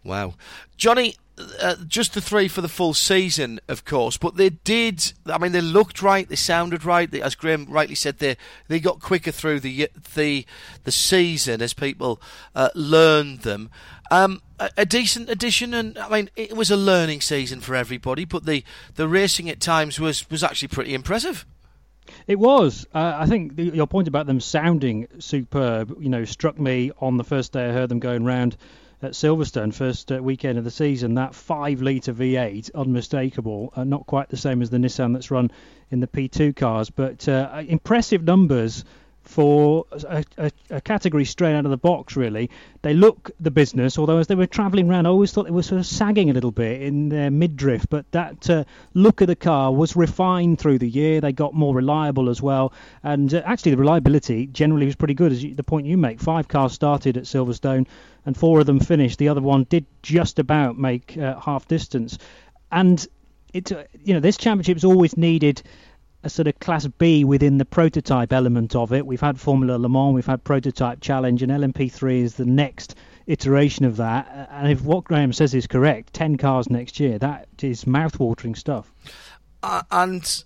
Wow, Johnny, uh, just the three for the full season, of course, but they did. I mean, they looked right, they sounded right. They, as Graham rightly said, they they got quicker through the the the season as people uh, learned them. Um, a, a, decent addition, and I mean, it was a learning season for everybody. But the the racing at times was was actually pretty impressive. It was. Uh, I think the, your point about them sounding superb, you know, struck me on the first day I heard them going round at Silverstone, first uh, weekend of the season, that 5 litre V8, unmistakable, uh, not quite the same as the Nissan that's run in the P2 cars, but uh, impressive numbers for a, a, a, category straight out of the box, really. They look the business, although as they were travelling around, I always thought they were sort of sagging a little bit in their mid-drift, but that uh, look of the car was refined through the year. They got more reliable as well, and uh, actually the reliability generally was pretty good, as you, the point you make. Five cars started at Silverstone, and four of them finished. The other one did just about make uh, half distance, and it, uh, you know, this championship's always needed a sort of class B within the prototype element of it. We've had Formula Le Mans, we've had Prototype Challenge, and LMP3 is the next iteration of that. And if what Graham says is correct, 10 cars next year, that is mouth-watering stuff. Uh, and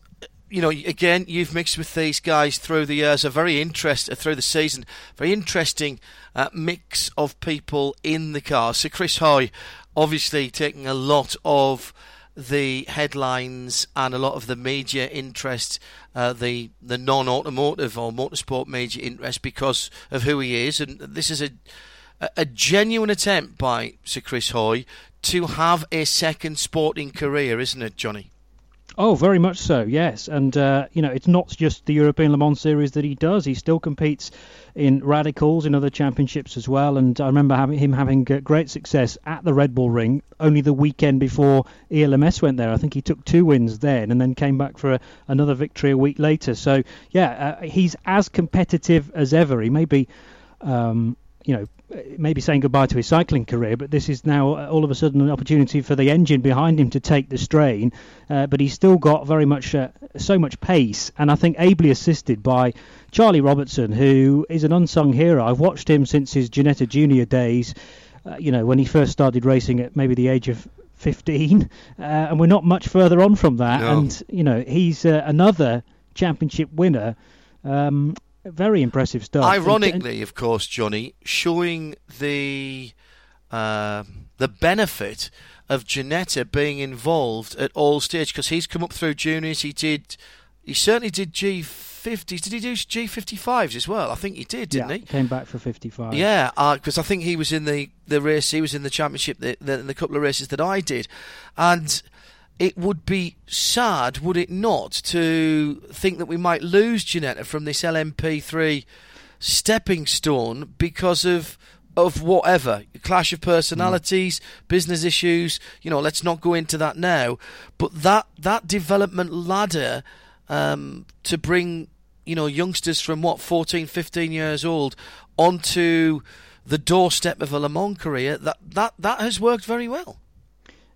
you know, again, you've mixed with these guys through the years. A very interest uh, through the season, very interesting uh, mix of people in the car. So Chris Hoy, obviously taking a lot of the headlines and a lot of the media interest, uh, the the non-automotive or motorsport media interest because of who he is, and this is a a genuine attempt by Sir Chris Hoy to have a second sporting career, isn't it, Johnny? Oh, very much so, yes. And, uh, you know, it's not just the European Le Mans Series that he does. He still competes in radicals in other championships as well. And I remember having him having great success at the Red Bull Ring only the weekend before ELMS went there. I think he took two wins then and then came back for a, another victory a week later. So, yeah, uh, he's as competitive as ever. He may be. Um, you know, maybe saying goodbye to his cycling career, but this is now uh, all of a sudden an opportunity for the engine behind him to take the strain. Uh, but he's still got very much uh, so much pace, and I think ably assisted by Charlie Robertson, who is an unsung hero. I've watched him since his Ginetta Junior days. Uh, you know, when he first started racing at maybe the age of 15, uh, and we're not much further on from that. No. And you know, he's uh, another championship winner. Um, very impressive stuff. Ironically, of course, Johnny, showing the uh, the benefit of Ginetta being involved at all stages because he's come up through juniors. He did, he certainly did G50s. Did he do G55s as well? I think he did, didn't yeah, he? Came back for 55. Yeah, because uh, I think he was in the, the race. He was in the championship, the, the, the couple of races that I did, and it would be sad, would it not, to think that we might lose Ginetta from this LMP3 stepping stone because of of whatever clash of personalities, mm. business issues. You know, let's not go into that now. But that that development ladder um, to bring you know youngsters from what 14, 15 years old onto the doorstep of a Le Mans career that that that has worked very well.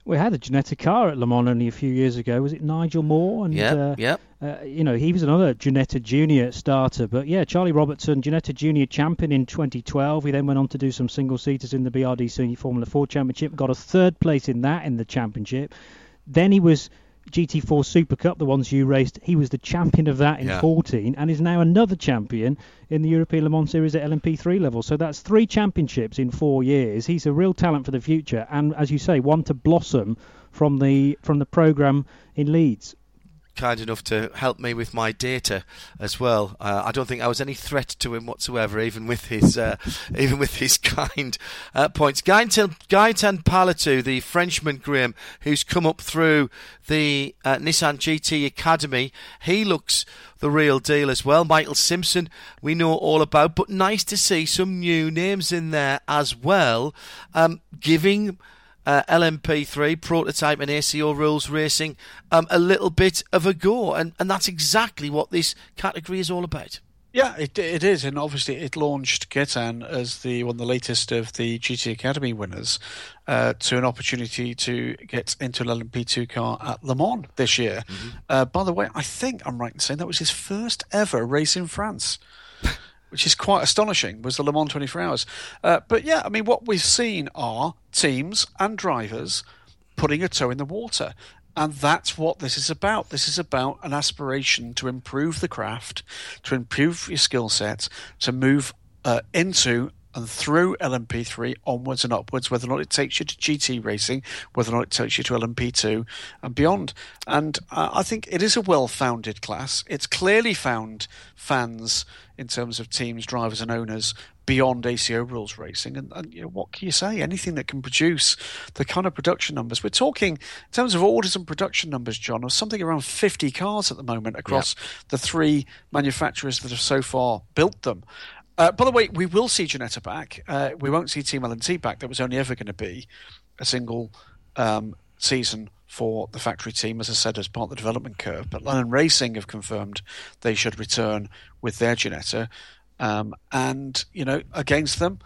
We had a Ginetta car at Le Mans only a few years ago. Was it Nigel Moore? And, yeah, uh, yeah. Uh, you know, he was another Ginetta Junior starter. But yeah, Charlie Robertson, Ginetta Junior champion in 2012. He then went on to do some single seaters in the BRDC Formula 4 Championship. Got a third place in that in the championship. Then he was GT4 Super Cup, the ones you raced, he was the champion of that in yeah. 14 and is now another champion in the European Le Mans Series at LMP3 level. So that's three championships in four years. He's a real talent for the future, and as you say, one to blossom from the from the program in Leeds kind enough to help me with my data as well. Uh, I don't think I was any threat to him whatsoever, even with his uh, even with his kind uh, points. Gaetan, Gaetan Paletou, the Frenchman Graham, who's come up through the uh, Nissan GT Academy, he looks the real deal as well. Michael Simpson, we know all about, but nice to see some new names in there as well, um, giving uh, LMP3 prototype and ACO rules racing um, a little bit of a go, and, and that's exactly what this category is all about. Yeah, it it is, and obviously it launched Gaetan as the one of the latest of the GT Academy winners uh, to an opportunity to get into an LMP2 car at Le Mans this year. Mm-hmm. Uh, by the way, I think I'm right in saying that was his first ever race in France which is quite astonishing, was the Le Mans 24 Hours. Uh, but yeah, I mean, what we've seen are teams and drivers putting a toe in the water. And that's what this is about. This is about an aspiration to improve the craft, to improve your skill set, to move uh, into and through LMP3 onwards and upwards, whether or not it takes you to GT racing, whether or not it takes you to LMP2 and beyond. And uh, I think it is a well founded class. It's clearly found fans in terms of teams, drivers, and owners beyond ACO rules racing. And, and you know, what can you say? Anything that can produce the kind of production numbers. We're talking, in terms of orders and production numbers, John, of something around 50 cars at the moment across yep. the three manufacturers that have so far built them. Uh, by the way, we will see Ginetta back. Uh, we won't see Team LNT back. That was only ever going to be a single um, season for the factory team, as I said, as part of the development curve. But Lanan Racing have confirmed they should return with their Ginetta. Um, and, you know, against them,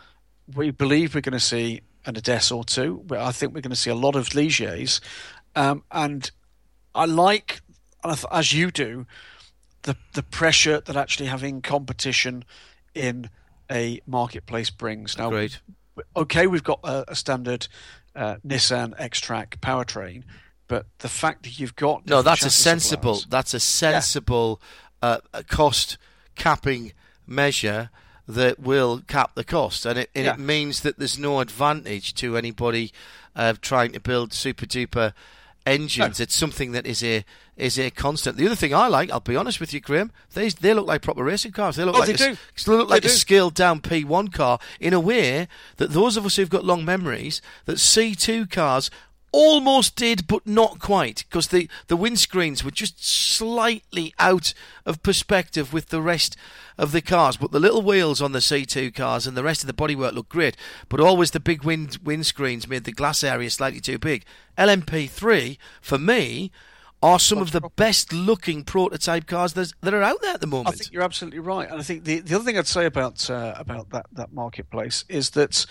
we believe we're going to see an Adess or two. I think we're going to see a lot of Ligiers. Um, and I like, as you do, the, the pressure that actually having competition in a marketplace brings. Now, Great. okay, we've got a, a standard uh, Nissan X-Track powertrain, but the fact that you've got no, that's a sensible. Suppliers, that's a sensible yeah. uh, cost capping measure that will cap the cost, and it, and yeah. it means that there's no advantage to anybody uh, trying to build super duper engines. No. It's something that is a is a constant. The other thing I like, I'll be honest with you, Graham, they they look like proper racing cars. They look oh, like they a, do. look like a scaled down P1 car in a way that those of us who've got long memories that C2 cars almost did, but not quite, because the, the windscreens were just slightly out of perspective with the rest of the cars. But the little wheels on the C2 cars and the rest of the bodywork looked great, but always the big wind windscreens made the glass area slightly too big. LMP3, for me, are some of the best looking prototype cars that, are out there at the moment. I think you're absolutely right, and I think the, the other thing I'd say about uh, about that that marketplace is that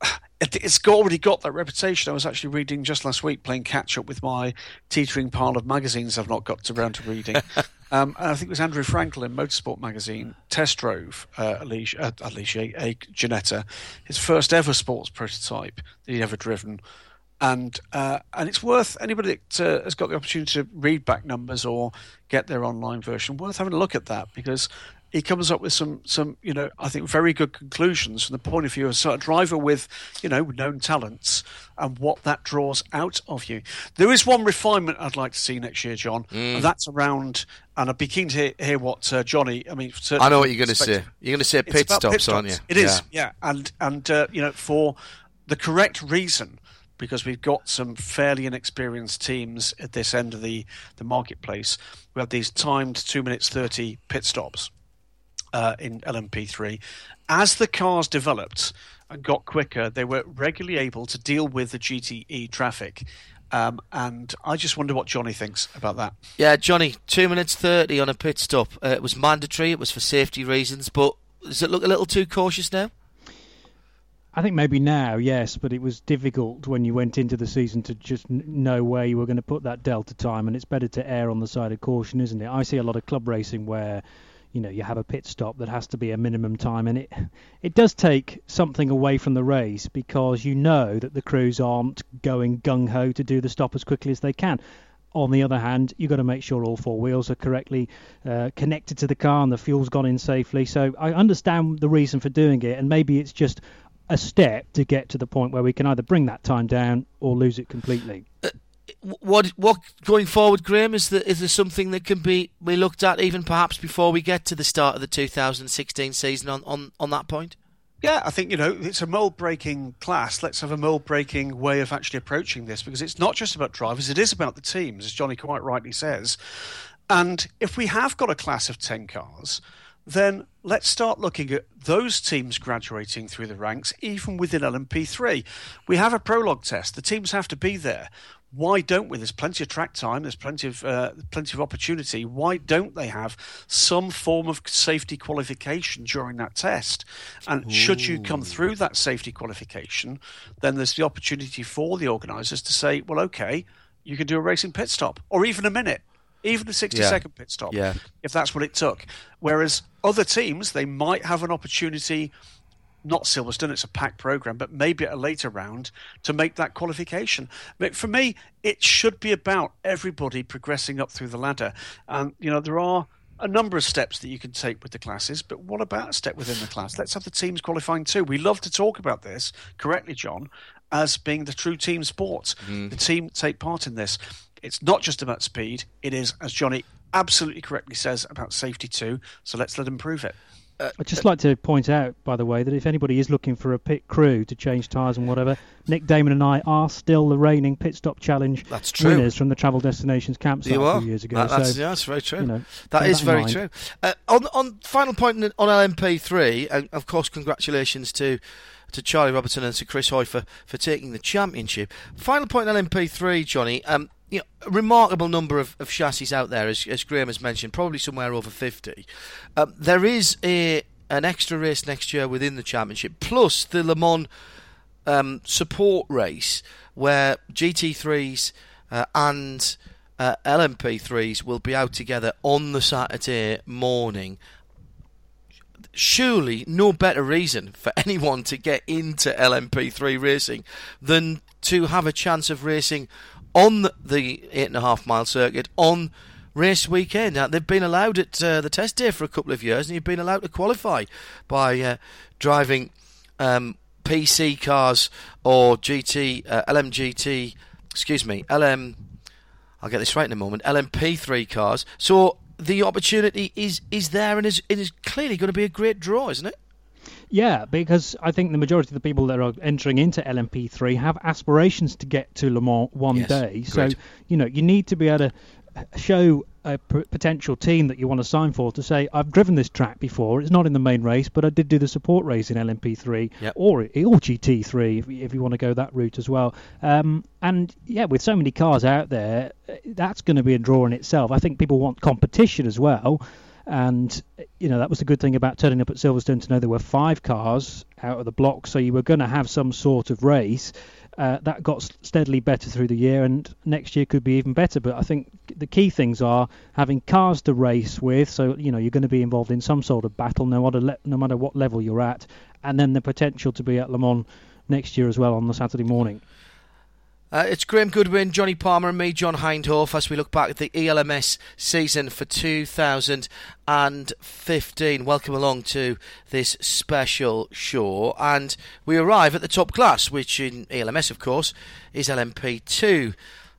it's already got that reputation. I was actually reading just last week, playing catch up with my teetering pile of magazines I've not got around to reading. um, and I think it was Andrew Frankel, Motorsport magazine, test drove uh, Alicia, uh, Alicia, a Ginetta, his first ever sports prototype that he'd ever driven. And uh, and it's worth anybody that uh, has got the opportunity to read back numbers or get their online version worth having a look at that because he comes up with some some you know I think very good conclusions from the point of view of a driver with you know known talents and what that draws out of you. There is one refinement I'd like to see next year, John, mm. and that's around. And I'd be keen to hear, hear what uh, Johnny. I mean, I know what you're going to say. You're going to say pit stops, pit stops, aren't you? It is, yeah, yeah. and and uh, you know for the correct reason because we've got some fairly inexperienced teams at this end of the, the marketplace. We have these timed two minutes thirty pit stops uh, in LMP3. As the cars developed and got quicker, they were regularly able to deal with the GTE traffic. Um, and I just wonder what Johnny thinks about that. Yeah, Johnny, two minutes thirty on a pit stop. Uh, it was mandatory. It was for safety reasons, but does it look a little too cautious now? I think maybe now, yes, but it was difficult when you went into the season to just know where you were going to put that delta time, and it's better to err on the side of caution, isn't it? I see a lot of club racing where you know you have a pit stop that has to be a minimum time and it it does take something away from the race because you know that the crews aren't going gung ho to do the stop as quickly as they can on the other hand, you've got to make sure all four wheels are correctly uh, connected to the car and the fuel's gone in safely. So I understand the reason for doing it, and maybe it's just a step to get to the point where we can either bring that time down or lose it completely. Uh, what what going forward, Graham? Is there is there something that can be be looked at even perhaps before we get to the start of the 2016 season on on, on that point? Yeah, I think you know it's a mold breaking class. Let's have a mold breaking way of actually approaching this because it's not just about drivers; it is about the teams, as Johnny quite rightly says. And if we have got a class of ten cars, then let's start looking at those teams graduating through the ranks, even within LMP3. We have a prologue test. The teams have to be there. Why don't we? There's plenty of track time. There's plenty of uh, plenty of opportunity. Why don't they have some form of safety qualification during that test? And Ooh. should you come through that safety qualification, then there's the opportunity for the organisers to say, well, okay, you can do a racing pit stop or even a minute even a 60 yeah. second pit stop, yeah. if that's what it took. Whereas other teams, they might have an opportunity, not Silverstone, it's a packed program, but maybe at a later round to make that qualification. But for me, it should be about everybody progressing up through the ladder. And, you know, there are a number of steps that you can take with the classes, but what about a step within the class? Let's have the teams qualifying too. We love to talk about this, correctly, John, as being the true team sport. Mm. The team take part in this it's not just about speed. It is, as Johnny absolutely correctly says, about safety too. So let's let him prove it. Uh, I'd just like to point out, by the way, that if anybody is looking for a pit crew to change tyres and whatever, Nick Damon and I are still the reigning pit stop challenge that's true. winners from the Travel Destinations campsite you a few years ago. That, that's, so, yeah, that's very true. You know, that is that very mind. true. Uh, on, on final point on LMP3, and of course, congratulations to to Charlie Robertson and to Chris Hoy for, for taking the championship. Final point on LMP3, Johnny. Um, you know, a remarkable number of, of chassis out there, as, as Graham has mentioned, probably somewhere over 50. Um, there is a an extra race next year within the championship, plus the Le Mans um, support race, where GT3s uh, and uh, LMP3s will be out together on the Saturday morning. Surely, no better reason for anyone to get into LMP3 racing than to have a chance of racing on the eight and a half mile circuit on race weekend. Now, they've been allowed at uh, the test day for a couple of years, and you've been allowed to qualify by uh, driving um, PC cars or GT uh, LMGT. Excuse me, LM. I'll get this right in a moment. LMP3 cars. So the opportunity is is there, and is it is clearly going to be a great draw, isn't it? Yeah, because I think the majority of the people that are entering into LMP3 have aspirations to get to Le Mans one yes, day. So, you know, you need to be able to show a p- potential team that you want to sign for to say, I've driven this track before. It's not in the main race, but I did do the support race in LMP3 yep. or, or GT3 if, if, you want to go that route as well. Um, and yeah, with so many cars out there, that's going to be a draw in itself. I think people want competition as well. And you know that was the good thing about turning up at Silverstone to know there were five cars out of the block, so you were going to have some sort of race. Uh, that got steadily better through the year, and next year could be even better. But I think the key things are having cars to race with, so you know you're going to be involved in some sort of battle, no matter le- no matter what level you're at, and then the potential to be at Le Mans next year as well on the Saturday morning. Uh, it's Graham Goodwin, Johnny Palmer, and me, John Hindhaugh, as we look back at the ELMS season for 2015. Welcome along to this special show. And we arrive at the top class, which in ELMS, of course, is LMP2.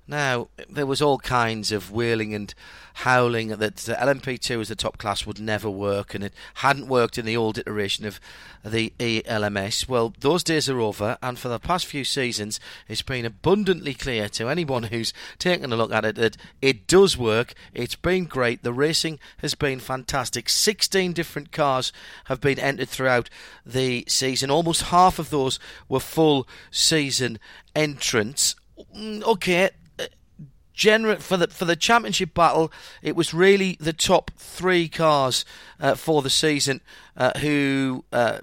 Now, there was all kinds of wailing and howling that the LMP2 as the top class would never work, and it hadn't worked in the old iteration of the ELMS. Well, those days are over, and for the past few seasons, it's been abundantly clear to anyone who's taken a look at it that it does work. It's been great. The racing has been fantastic. 16 different cars have been entered throughout the season. Almost half of those were full season entrants. Mm, okay, for the for the championship battle, it was really the top three cars uh, for the season uh, who. Uh,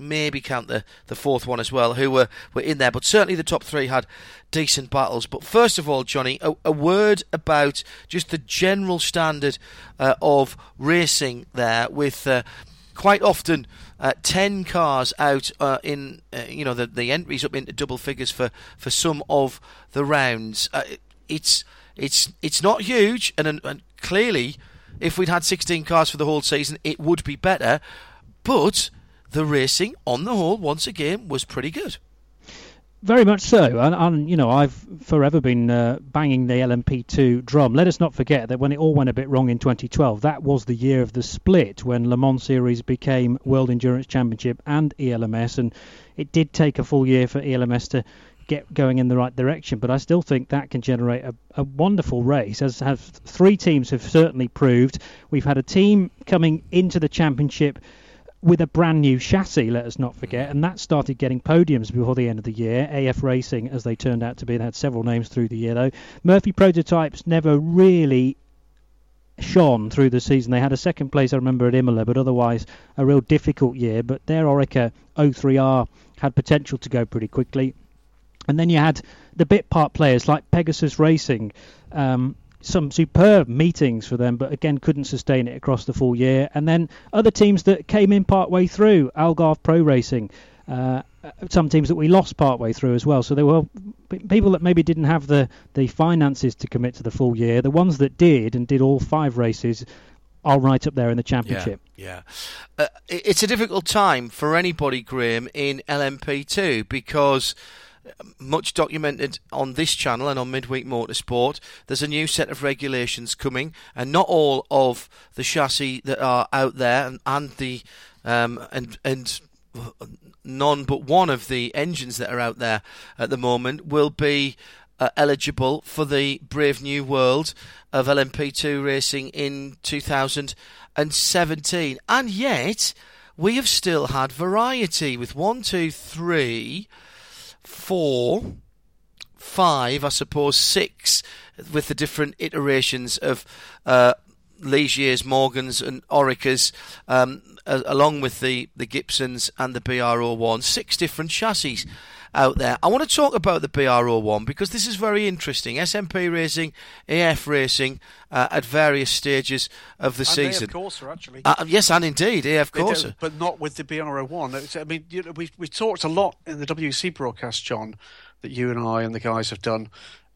maybe count the, the fourth one as well, who were, were in there. But certainly the top three had decent battles. But first of all, Johnny, a, a word about just the general standard uh, of racing there, with uh, quite often uh, ten cars out uh, in uh, you know the the entries up into double figures for, for some of the rounds. Uh, it's it's it's not huge, and, and clearly, if we'd had 16 cars for the whole season, it would be better. But the racing, on the whole, once again, was pretty good. Very much so, and, and you know I've forever been uh, banging the LMP2 drum. Let us not forget that when it all went a bit wrong in 2012, that was the year of the split when Le Mans Series became World Endurance Championship and ELMS, and it did take a full year for ELMS to get going in the right direction. But I still think that can generate a, a wonderful race, as have three teams have certainly proved. We've had a team coming into the championship with a brand new chassis, let us not forget, mm. and that started getting podiums before the end of the year. AF Racing, as they turned out to be, they had several names through the year though. Murphy Prototypes never really shone through the season. They had a second place, I remember, at Imola, but otherwise a real difficult year. But their Oreca 03R had potential to go pretty quickly. And then you had the bit part players like Pegasus Racing. Um, some superb meetings for them, but again couldn't sustain it across the full year. And then other teams that came in part way through, Algarve Pro Racing, uh, some teams that we lost part way through as well. So there were people that maybe didn't have the, the finances to commit to the full year. The ones that did and did all five races are right up there in the championship. Yeah, yeah. Uh, it's a difficult time for anybody, Graham, in LMP2 because much documented on this channel and on Midweek Motorsport. There's a new set of regulations coming, and not all of the chassis that are out there and, and the um, and and none but one of the engines that are out there at the moment will be uh, eligible for the brave new world of LMP2 racing in 2017, and yet we have still had variety with one, two, three four, five, I suppose six, with the different iterations of uh, Ligiers, Morgans, and Orecas, um, along with the, the Gibsons and the BR01. Six different chassis out there. I want to talk about the BR01 because this is very interesting. SMP racing, AF racing uh, at various stages of the and season. AF Corsa, actually. Uh, yes, and indeed, AF Corsa. But not with the BR01. I mean, you know, we, we talked a lot in the WC broadcast, John, that you and I and the guys have done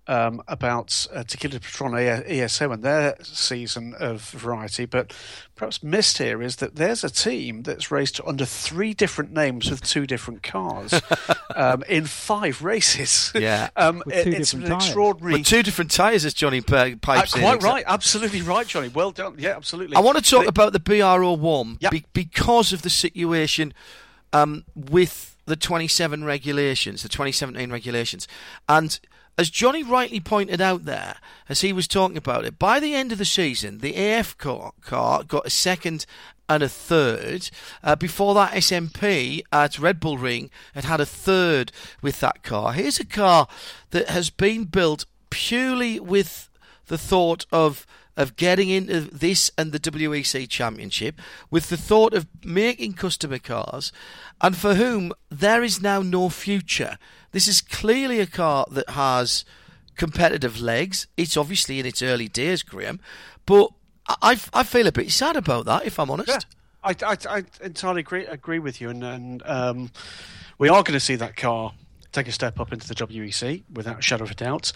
um, about uh, Tequila Patron ESM and their season of variety, but perhaps missed here is that there's a team that's raced under three different names with two different cars um, in five races. Yeah, um, it, it's an tires. extraordinary. With two different tyres, as Johnny P- pipes uh, in. quite right, absolutely right, Johnny. Well done. Yeah, absolutely. I want to talk But- about the BR01 Yep. be- because of the situation um, with the 27 regulations, the 2017 regulations. And as Johnny rightly pointed out there, as he was talking about it, by the end of the season, the AF car, got a second and a third. Uh, before that, SMP at Red Bull Ring had had a third with that car. Here's a car that has been built purely with the thought of of getting into this and the WEC Championship with the thought of making customer cars and for whom there is now no future. This is clearly a car that has competitive legs. It's obviously in its early days, Graham, but I, I feel a bit sad about that, if I'm honest. Yeah, I, I, I entirely agree, agree with you, and, and um, we are going to see that car take a step up into the WEC without a shadow of a doubt.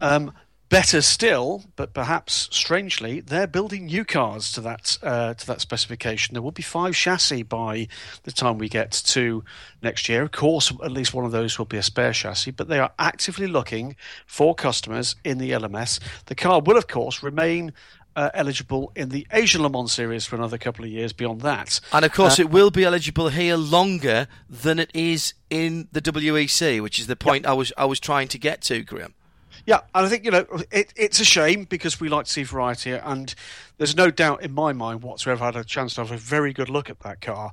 Um, better still, but perhaps strangely, they're building new cars to that uh, to that specification. There will be five chassis by the time we get to next year. Of course, at least one of those will be a spare chassis, but they are actively looking for customers in the LMS. The car will, of course, remain uh, eligible in the Asian Le Mans series for another couple of years beyond that. And of course, uh, it will be eligible here longer than it is in the WEC, which is the point I was I was trying to get to, Graham. Yeah, and I think you know it, it's a shame because we like to see variety, and there's no doubt in my mind whatsoever. I had a chance to have a very good look at that car,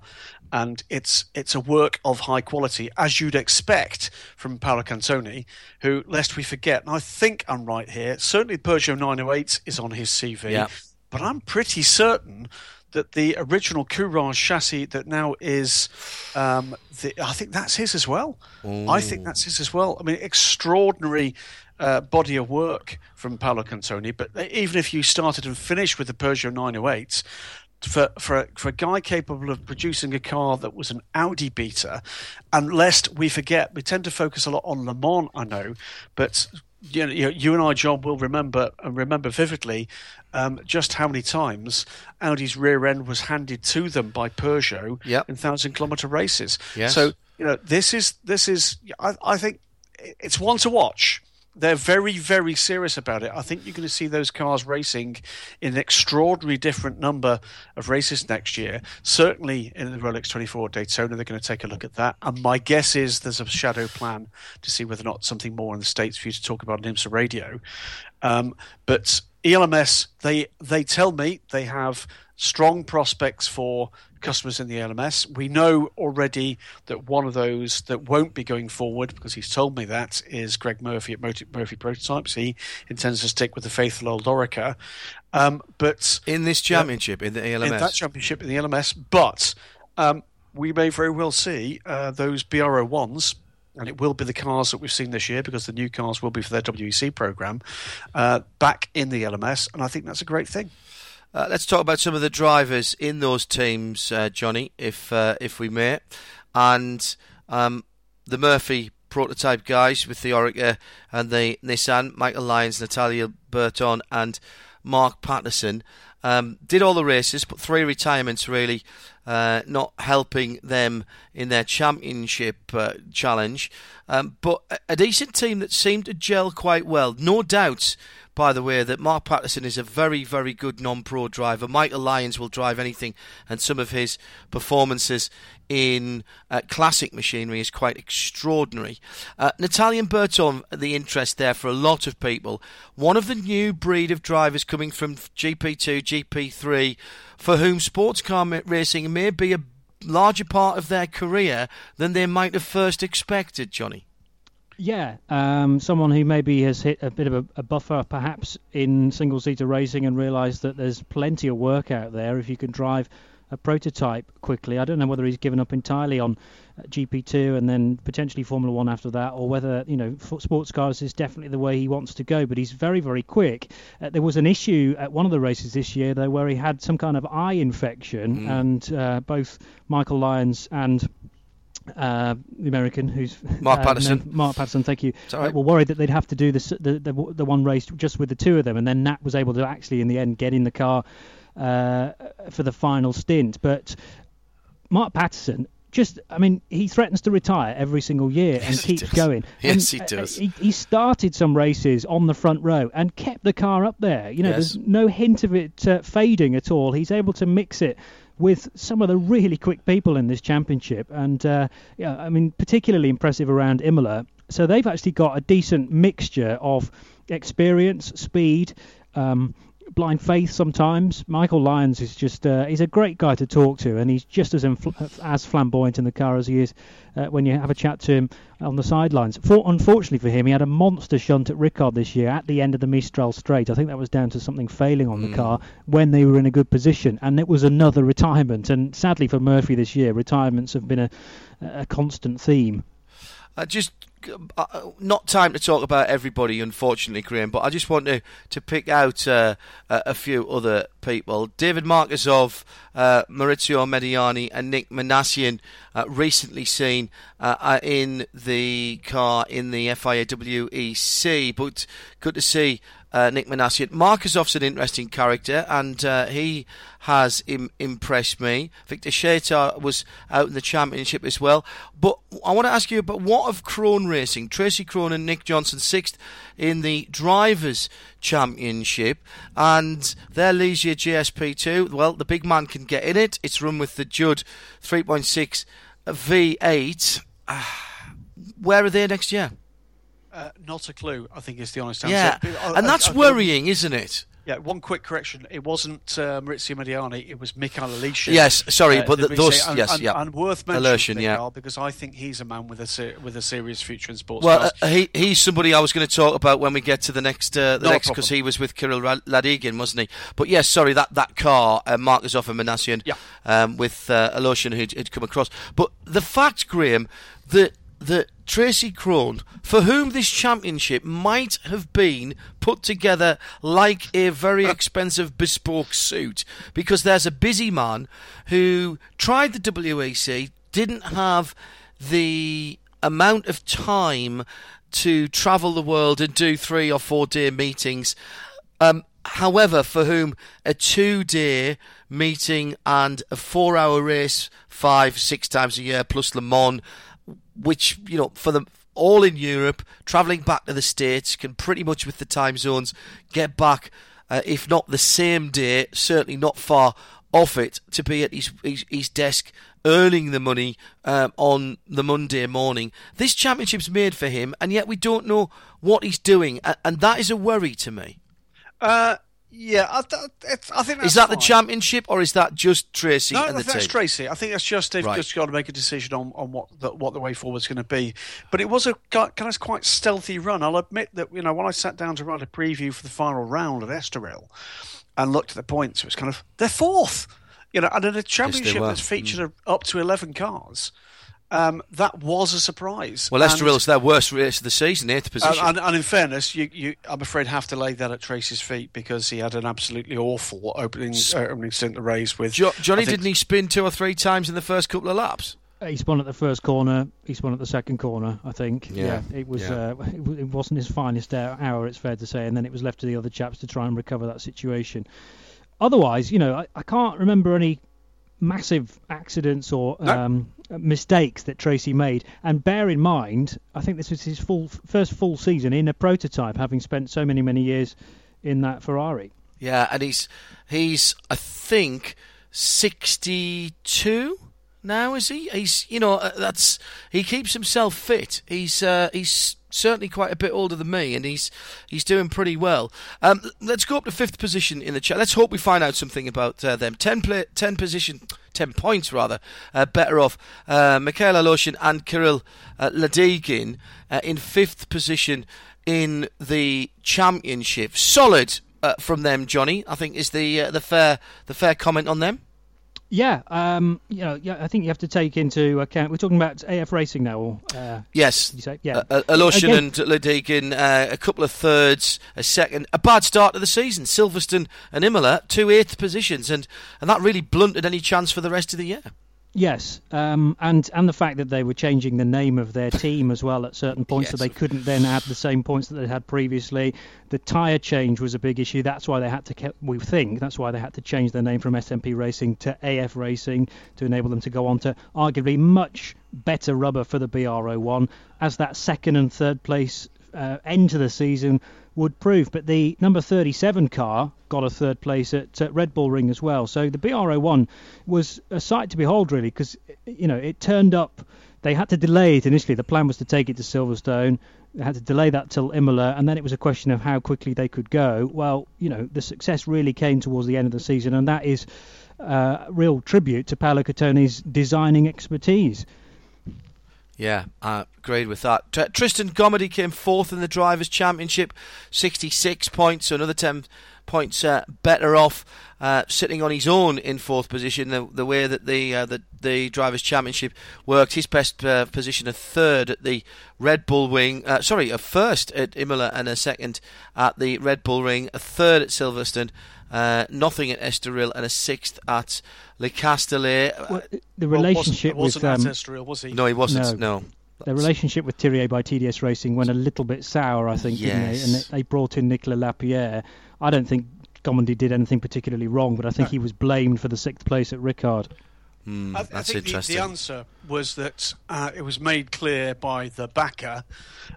and it's it's a work of high quality as you'd expect from Paolo Catone, who lest we forget, and I think I'm right here. Certainly, Peugeot 908 is on his CV, yeah. but I'm pretty certain that the original Courage chassis that now is, um, the, I think that's his as well. Ooh. I think that's his as well. I mean, extraordinary uh, body of work from Paolo Catone. But even if you started and finished with the Peugeot 908, for for a, for a guy capable of producing a car that was an Audi beater, and lest we forget, we tend to focus a lot on Le Mans, I know, but you know, you and I, John, will remember and remember vividly um, just how many times Audi's rear end was handed to them by Peugeot yep. in thousand kilometer races. Yes. So you know, this is this is I, I think it's one to watch they're very, very serious about it. I think you're going to see those cars racing in an extraordinarily different number of races next year. Certainly in the Rolex 24 Daytona, they're going to take a look at that. And my guess is there's a shadow plan to see whether or not something more in the States for you to talk about on IMSA radio. Um, but ELMS, they they tell me they have strong prospects for customers in the LMS. We know already that one of those that won't be going forward, because he's told me that, is Greg Murphy at Murphy Prototypes. He intends to stick with the faithful old Oreca. Um, but in this championship, uh, in the LMS, in that championship in the LMS, but um, we may very well see uh, those BRO ones. And it will be the cars that we've seen this year because the new cars will be for their WEC program uh, back in the LMS, and I think that's a great thing. Uh, let's talk about some of the drivers in those teams, uh, Johnny, if uh, if we may, and um, the Murphy prototype guys with the Oreca and the Nissan, Michael Lyons, Nathanael Berthon, and Mark Patterson. Um, did all the races, but three retirements really uh, not helping them in their championship uh, challenge. Um, but a, decent team that seemed to gel quite well. No doubt by the way, that Mark Patterson is a very, very good non pro driver. Michael Lyons will drive anything, and some of his performances in uh, classic machinery is quite extraordinary. Uh, Nathanael Berthon, the interest there for a lot of people. One of the new breed of drivers coming from GP2, GP3, for whom sports car racing may be a larger part of their career than they might have first expected, Johnny. Yeah, um, someone who maybe has hit a bit of a, a buffer perhaps in single seater racing and realised that there's plenty of work out there if you can drive a prototype quickly. I don't know whether he's given up entirely on uh, GP2 and then potentially Formula One after that, or whether you know sports cars is definitely the way he wants to go. But he's very very quick. Uh, there was an issue at one of the races this year though where he had some kind of eye infection, mm. and uh, both Michael Lyons and uh, the American, who's Mark uh, Patterson. Mark Patterson, thank you. Right. were worried that they'd have to do this, the, the the one race just with the two of them, and then Nat was able to actually, in the end, get in the car uh, for the final stint. But Mark Patterson, just, I mean, he threatens to retire every single year yes, and keeps going. Yes, and, he does. Uh, he, he, started some races on the front row and kept the car up there. You know, yes. there's no hint of it uh, fading at all. He's able to mix it with some of the really quick people in this championship, and uh, yeah, I mean particularly impressive around Imola. So they've actually got a decent mixture of experience, speed, um, blind faith sometimes. Michael Lyons is just uh, he's a great guy to talk to, and he's just as infl- as flamboyant in the car as he is uh, when you have a chat to him on the sidelines. For, unfortunately for him, he had a monster shunt at Ricard this year at the end of the Mistral Straight. I think that was down to something failing on mm. the car when they were in a good position, and it was another retirement. And sadly for Murphy this year, retirements have been a, a constant theme. Uh, just uh, not time to talk about everybody, unfortunately, Graham. But I just want to to pick out uh, a few other people. David Markozov, uh, Maurizio Mediani, and Nick Minassian uh, recently seen uh, in the car in the FIA WEC. But good to see uh, Nick Minassian. Markozov's an interesting character, and uh, he has Im- impressed me. Viktor Shaytar was out in the championship as well. But I want to ask you about what of Krohn Racing? Tracy Krohn and Nick Johnson sixth in the drivers' championship, and their Ligier JS P2. Well, the big man can get in it. It's run with the Judd 3.6 V8. Uh, where are they next year? Uh, not a clue. I think is the honest answer. Yeah, I, and that's I, I, worrying, isn't it? Yeah, one quick correction. It wasn't uh, Maurizio Mediani. It was Mikhail Aleshin. Yes, sorry, uh, but the, those and, yes, and, yeah, and worth mentioning, yeah, because I think he's a man with a ser- with a serious future in sports. Well, uh, he he's somebody I was going to talk about when we get to the next uh, the next because he was with Kirill Ladygin, wasn't he? But yes, sorry, that that car, uh, Markozov and Minassian yeah. um, with uh, Aleshin who'd, who'd come across. But the fact, Graham, that that Tracy Krohn, for whom this championship might have been put together like a very expensive bespoke suit, because there's a busy man who tried the WEC, didn't have the amount of time to travel the world and do three or four day meetings. Um, however, for whom a two day meeting and a four hour race five, six times a year plus Le Mans which you know for them all in Europe, travelling back to the States, can pretty much with the time zones get back, uh, if not the same day, certainly not far off it, to be at his, his, his desk earning the money um, on the Monday morning. This championship's made for him, and yet we don't know what he's doing, and, and that is a worry to me. Uh, yeah, I, I think is that fine. the championship or is that just Tracy no, and the that's? Tracy. I think that's just they've right. just got to make a decision on, on what the, what the way forward is going to be. But it was a kind of quite stealthy run. I'll admit that you know when I sat down to write a preview for the final round at Estoril and looked at the points, it was kind of they're fourth. You know, and in a championship yes, that's featured mm. up to eleven cars, um, that was a surprise. Well, Estoril's their worst race of the season, eighth position. And, and, and in fairness, you, you, I'm afraid, have to lay that at Tracy's feet because he had an absolutely awful opening uh, opening stint the race with. Jo- Johnny, didn't he spin two or three times in the first couple of laps? He spun at the first corner. He spun at the second corner. I think. Yeah, yeah it was. Yeah. Uh, it, wasn't his finest hour. It's fair to say, and then it was left to the other chaps to try and recover that situation. Otherwise, you know, I, I can't remember any massive accidents or no. um, mistakes that Tracy made. And bear in mind, I think this was his full first full season in a prototype, having spent so many many years in that Ferrari. Yeah, and he's he's I think sixty two now, is he? He's you know uh, that's he keeps himself fit. He's uh, he's certainly quite a bit older than me, and he's he's doing pretty well. Um, let's go up to fifth position in the chat. Let's hope we find out something about uh, them. Ten play, ten position, ten points rather. Uh, better off uh, Mikhail Aleshin and Kirill uh, Ladygin uh, in fifth position in the championship. Solid uh, from them, Johnny. I think is the uh, the fair the fair comment on them. Yeah, um, you know, yeah, I think you have to take into account. We're talking about AF Racing now. Or, uh, yes. You say? Yeah. Uh, uh, and Ladygin, uh, a couple of thirds, a second, a bad start to the season. Silverstone and Imola, two eighth positions, and, and that really blunted any chance for the rest of the year. Yes, um, and and the fact that they were changing the name of their team as well at certain points, yes. so they couldn't then add the same points that they had previously. The tyre change was a big issue. That's why they had to. We think that's why they had to change their name from SMP Racing to AF Racing to enable them to go on to arguably much better rubber for the BR01 as that second and third place uh, end to the season would prove. But the number 37 car got a third place at, Red Bull Ring as well. So the BR01 was a sight to behold, really, because you know it turned up. They had to delay it initially. The plan was to take it to Silverstone. They had to delay that till Imola, and then it was a question of how quickly they could go. Well, you know, the success really came towards the end of the season, and that is uh, real tribute to Paolo Catone's designing expertise. Yeah, I agreed with that. Tr- Tristan Gommendy came fourth in the Drivers' Championship, 66 points, so another 10 points uh, better off, uh, sitting on his own in fourth position. The, the way that the, uh, the, the Drivers' Championship worked, his best uh, position a third at the Red Bull Ring, uh, sorry, a first at Imola and a second at the Red Bull Ring, a third at Silverstone, uh, nothing at Estoril, and a sixth at Le Castellet. Well, the relationship wasn't, wasn't with um, Estoril, was he? No, he wasn't. No. no. their relationship with Thiriet by TDS Racing went a little bit sour, I think, didn't they? And they, they brought in Nicolas Lapierre. I don't think Gommendy did anything particularly wrong, but I think he was blamed for the sixth place at Ricard. Hmm, I, I think the, interesting. the answer was that uh, it was made clear by the backer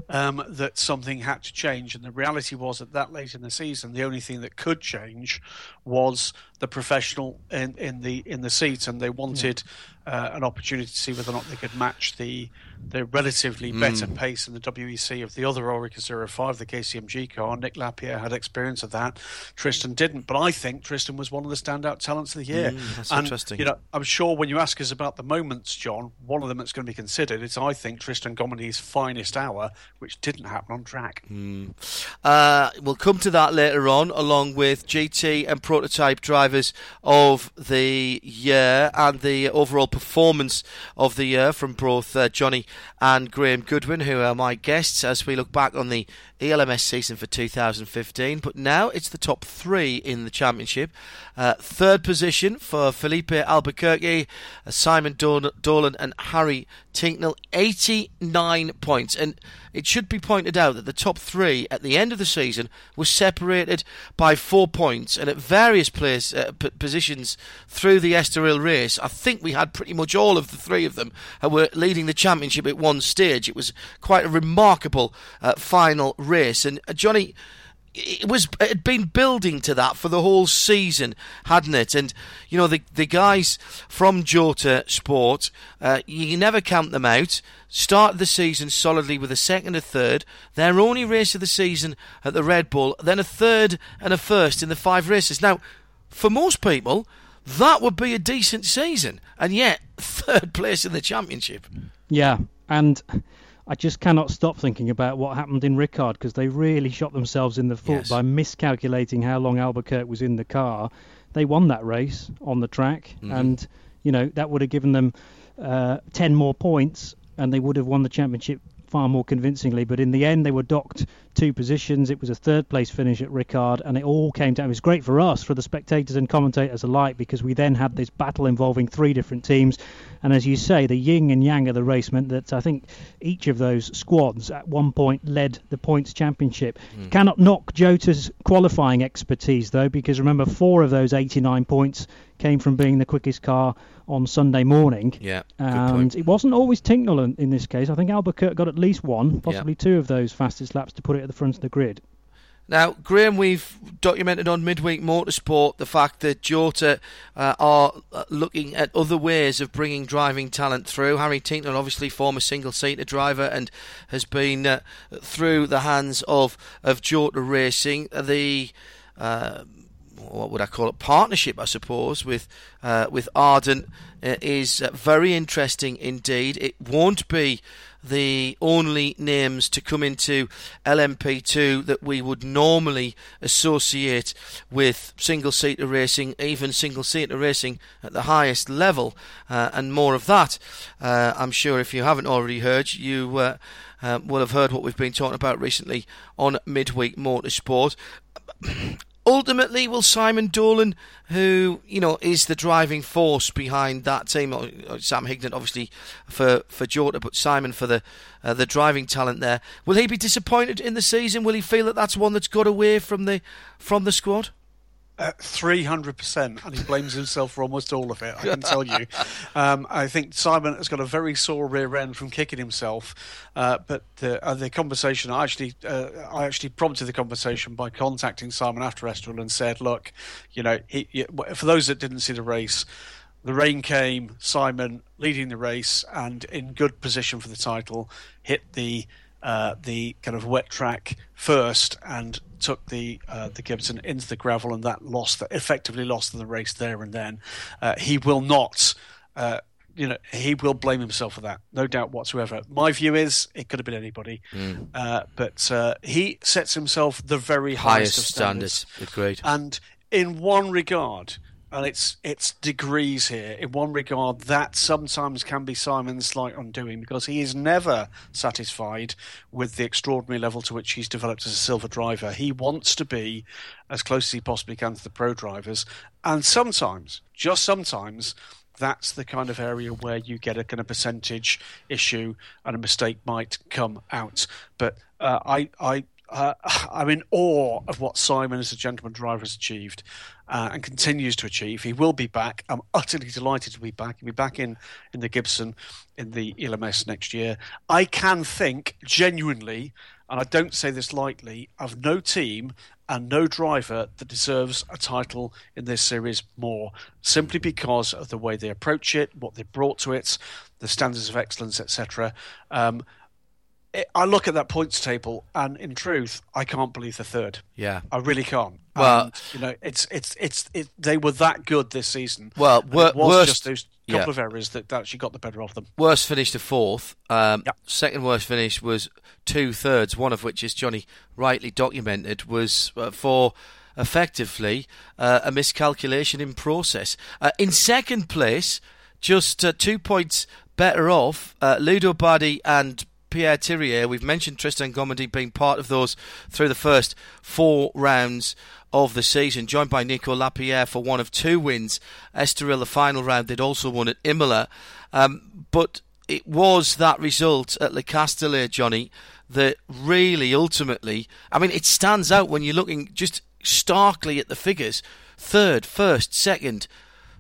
um, that something had to change, and the reality was at that late in the season, the only thing that could change was the professional in, in the in the seat, and they wanted uh, an opportunity to see whether or not they could match the the relatively better pace in the WEC of the other Oreca 05, the KCMG car. Nick Lapierre had experience of that. Tristan didn't, but I think Tristan was one of the standout talents of the year. that's and, interesting. You know, I'm sure when you ask us about the moments, John, one of them that's going to be considered is I think Tristan Gommendy's finest hour, which didn't happen on track. Uh, we'll come to that later on, along with GT and prototype drivers of the year and the overall performance of the year from both uh, Johnny and Graham Goodwin, who are my guests as we look back on the ELMS season for 2015. But now it's the top three in the championship. Uh, third position for Filipe Albuquerque, uh, Simon Dol- Dolan, and Harry Tincknell, 89 points. And it should be pointed out that the top three at the end of the season was separated by four points, and at various place, uh, p- positions through the Estoril race, I think we had pretty much all of the three of them were leading the championship at one stage. It was quite a remarkable uh, final race, and uh, Johnny it was it had been building to that for the whole season, hadn't it? And you know the the guys from Jota Sport, uh, you never count them out. Started the season solidly with a second, a third. Their only race of the season at the Red Bull, then a third and a first in the five races. Now, for most people, that would be a decent season, and yet third place in the championship. Yeah, and I just cannot stop thinking about what happened in Ricard because they really shot themselves in the foot Yes. by miscalculating how long Albuquerque was in the car. They won that race on the track, Mm-hmm. and you know that would have given them uh, ten more points, and they would have won the championship far more convincingly. But in the end, they were docked two positions. It was a third place finish at Ricard, and it all came down. It was great for us, for the spectators and commentators alike, because we then had this battle involving three different teams. And as you say, the yin and yang of the race meant that I think each of those squads at one point led the points championship. Hmm. Cannot knock Jota's qualifying expertise though, because remember four of those 89 points came from being the quickest car on Sunday morning. Yeah, good and it wasn't always Tincknell in, in this case. I think Albuquerque got at least one, possibly two of those fastest laps to put it at the front of the grid. Now, Graham, we've documented on Midweek Motorsport the fact that Jota uh, are uh, looking at other ways of bringing driving talent through. Harry Tincknell, obviously former single-seater driver, and has been uh, through the hands of of Jota Racing. The uh, what would I call it? Partnership, I suppose, with uh, with Ardent uh, is uh, very interesting indeed. It won't be the only names to come into LMP2 that we would normally associate with single seater racing, even single seater racing at the highest level, uh, and more of that. Uh, I'm sure if you haven't already heard, you uh, uh, will have heard what we've been talking about recently on Midweek Motorsport ultimately, will Simon Dolan, who you know is the driving force behind that team, Sam Hignett obviously for for Jota, but Simon for the uh, the driving talent there, will he be disappointed in the season? Will he feel that that's one that's got away from the from the squad? Three hundred percent, and he blames himself for almost all of it. I can tell you. Um, I think Simon has got a very sore rear end from kicking himself. Uh, but the, uh, the conversation, I actually, uh, I actually prompted the conversation by contacting Simon after Estoril and said, "Look, you know, he, he- for those that didn't see the race." The rain came, Simon leading the race and in good position for the title, hit the uh, the kind of wet track first and took the uh, the Gibson into the gravel, and that lost effectively lost the race there and then. Uh, he will not. Uh, you know, he will blame himself for that, no doubt whatsoever. My view is it could have been anybody, uh, but uh, he sets himself the very highest, Highest of standards. standards. Agreed. And in one regard, and it's it's degrees here. In one regard, that sometimes can be Simon's slight undoing because he is never satisfied with the extraordinary level to which he's developed as a silver driver. He wants to be as close as he possibly can to the pro drivers, and sometimes, just sometimes. that's the kind of area where you get a kind of percentage issue and a mistake might come out. But uh, I, I, uh, I'm in awe of what Simon as a gentleman driver has achieved uh, and continues to achieve. He will be back. I'm utterly delighted to be back. He'll be back in, in the Gibson in the ELMS next year. I can think genuinely, and I don't say this lightly, of no team and no driver that deserves a title in this series more, simply because of the way they approach it, what they brought to it, the standards of excellence, etc. Um, I look at that points table, and in truth, I can't believe the third. Yeah, I really can't. Well, and, you know, it's it's it's it, they were that good this season. Well, wor- it was worst, just those couple yeah. of errors that, that actually got the better of them. Worst finish to fourth. Um. Second worst finish was two thirds. One of which, as Johnny rightly documented, was uh, for effectively uh, a miscalculation in process. Uh, in second place, just uh, two points better off, uh, Ludo Badey and Pierre Thiriet. We've mentioned Tristan Gommendy being part of those through the first four rounds of the season, joined by Nico Lapierre for one of two wins. Estoril, the final round, they'd also won at Imola. Um, but it was that result at Le Castellet, Johnny, that really ultimately, I mean, it stands out when you're looking just starkly at the figures. Third, first, second,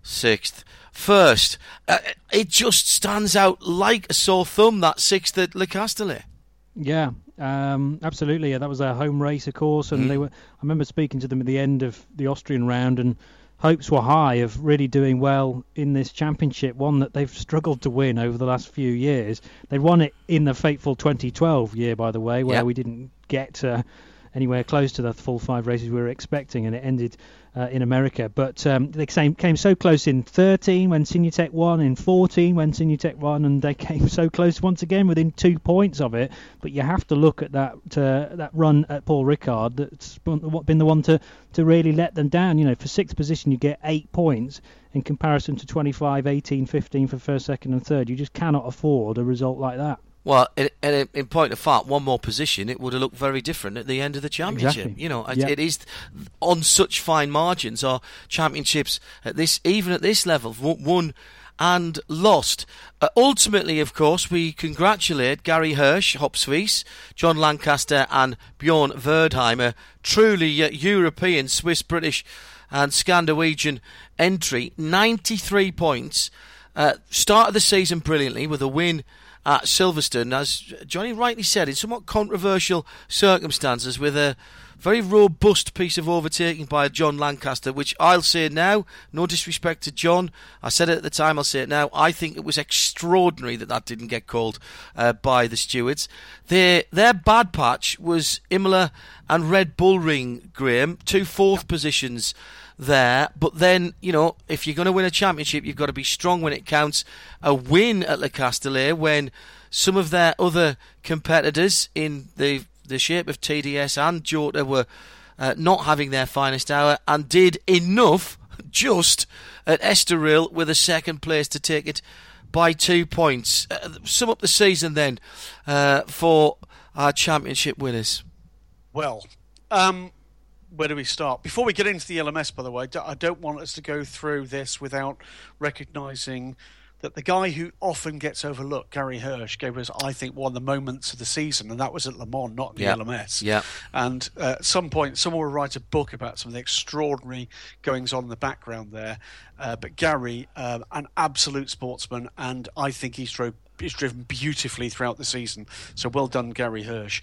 sixth, first. Uh, it just stands out like a sore thumb, that sixth at Le Castellet. Yeah, um, absolutely. Yeah, that was their home race, of course, and Mm. they were. I remember speaking to them at the end of the Austrian round, and hopes were high of really doing well in this championship, one that they've struggled to win over the last few years. They won it in the fateful 2012 year, by the way, where Yep. we didn't get uh, anywhere close to the full five races we were expecting, and it ended uh, in America. But um, they came, came so close in 13 when Signatech won, in 14 when Signatech won, and they came so close once again within two points of it. But you have to look at that uh, that run at Paul Ricard that's been the one to, to really let them down. You know, for sixth position you get eight points in comparison to 25, 18, 15 for first, second, and third. You just cannot afford a result like that. Well, in, in, in point of fact, one more position, it would have looked very different at the end of the championship. Exactly. You know, Yeah. it is on such fine margins. Our championships at this, even at this level, won and lost. Uh, ultimately, of course, we congratulate Gary Hirsch, Hopswies, Jon Lancaster, and Bjorn Verdheimer. Truly uh, European, Swiss, British, and Scandinavian entry. 93 points. Uh, start of the season brilliantly with a win at Silverstone, as Johnny rightly said, in somewhat controversial circumstances, with a very robust piece of overtaking by Jon Lancaster, which I'll say now, no disrespect to Jon, I said it at the time, I'll say it now, I think it was extraordinary that that didn't get called uh, by the stewards. Their, their bad patch was Imola and Red Bull Ring, Graham, two fourth positions there. But then, you know, if you're going to win a championship, you've got to be strong when it counts. A win at Le Castellet when some of their other competitors in the the shape of TDS and Jota were uh, not having their finest hour and did enough just at Estoril with a second place to take it by two points. Uh, sum up the season then uh, for our championship winners. Well, um, where do we start? Before we get into the LMS, by the way, I don't want us to go through this without recognising that the guy who often gets overlooked, Gary Hirsch, gave us, I think, one of the moments of the season, and that was at Le Mans, not Yeah. the LMS. Yeah. And uh, at some point, someone will write a book about some of the extraordinary goings on in the background there. Uh, but Gary, um, an absolute sportsman, and I think he's, drove, he's driven beautifully throughout the season. So well done, Gary Hirsch.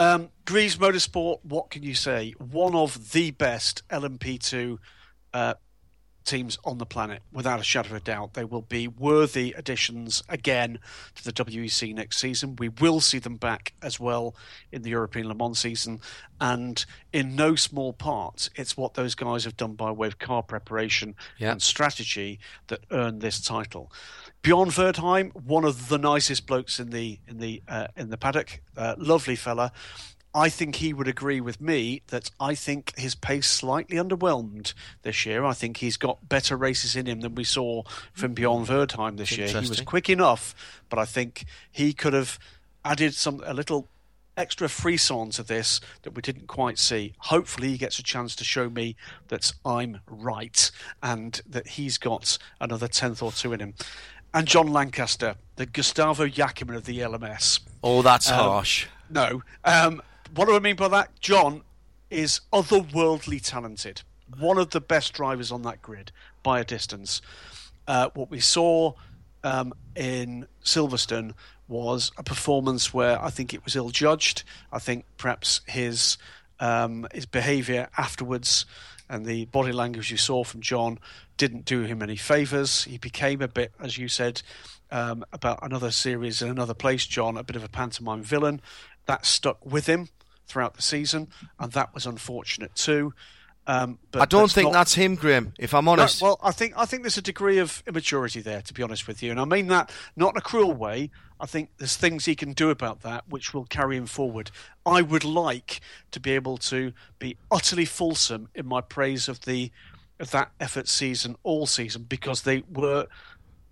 Um, Greaves Motorsport, what can you say? One of the best LMP2 uh, teams on the planet, without a shadow of a doubt. They will be worthy additions again to the WEC next season. We will see them back as well in the European Le Mans season. And in no small part, it's what those guys have done by way of car preparation Yeah. and strategy that earned this title. Bjorn Wirdheim, one of the nicest blokes in the in the uh, in the paddock, uh, lovely fella. I think he would agree with me that I think his pace slightly underwhelmed this year. I think he's got better races in him than we saw from Bjorn Wirdheim this year. He was quick enough, but I think he could have added some a little extra frisson to this that we didn't quite see. Hopefully, he gets a chance to show me that I'm right and that he's got another tenth or two in him. And Jon Lancaster, the Gustavo Yacamán of the LMS. Oh, that's um, harsh. No. Um, what do I mean by that? Jon is otherworldly talented. One of the best drivers on that grid by a distance. Uh, what we saw um, in Silverstone was a performance where I think it was ill judged. I think perhaps his um, his behaviour afterwards and the body language you saw from Jon didn't do him any favours. He became a bit, as you said, um, about another series in another place, John, a bit of a pantomime villain. That stuck with him throughout the season, and that was unfortunate too. Um, I don't think not... that's him, Graham. If I'm honest. No, well, I think I think there's a degree of immaturity there, to be honest with you, and I mean that not in a cruel way. I think there's things he can do about that which will carry him forward. I would like to be able to be utterly fulsome in my praise of the of that effort season all season because they were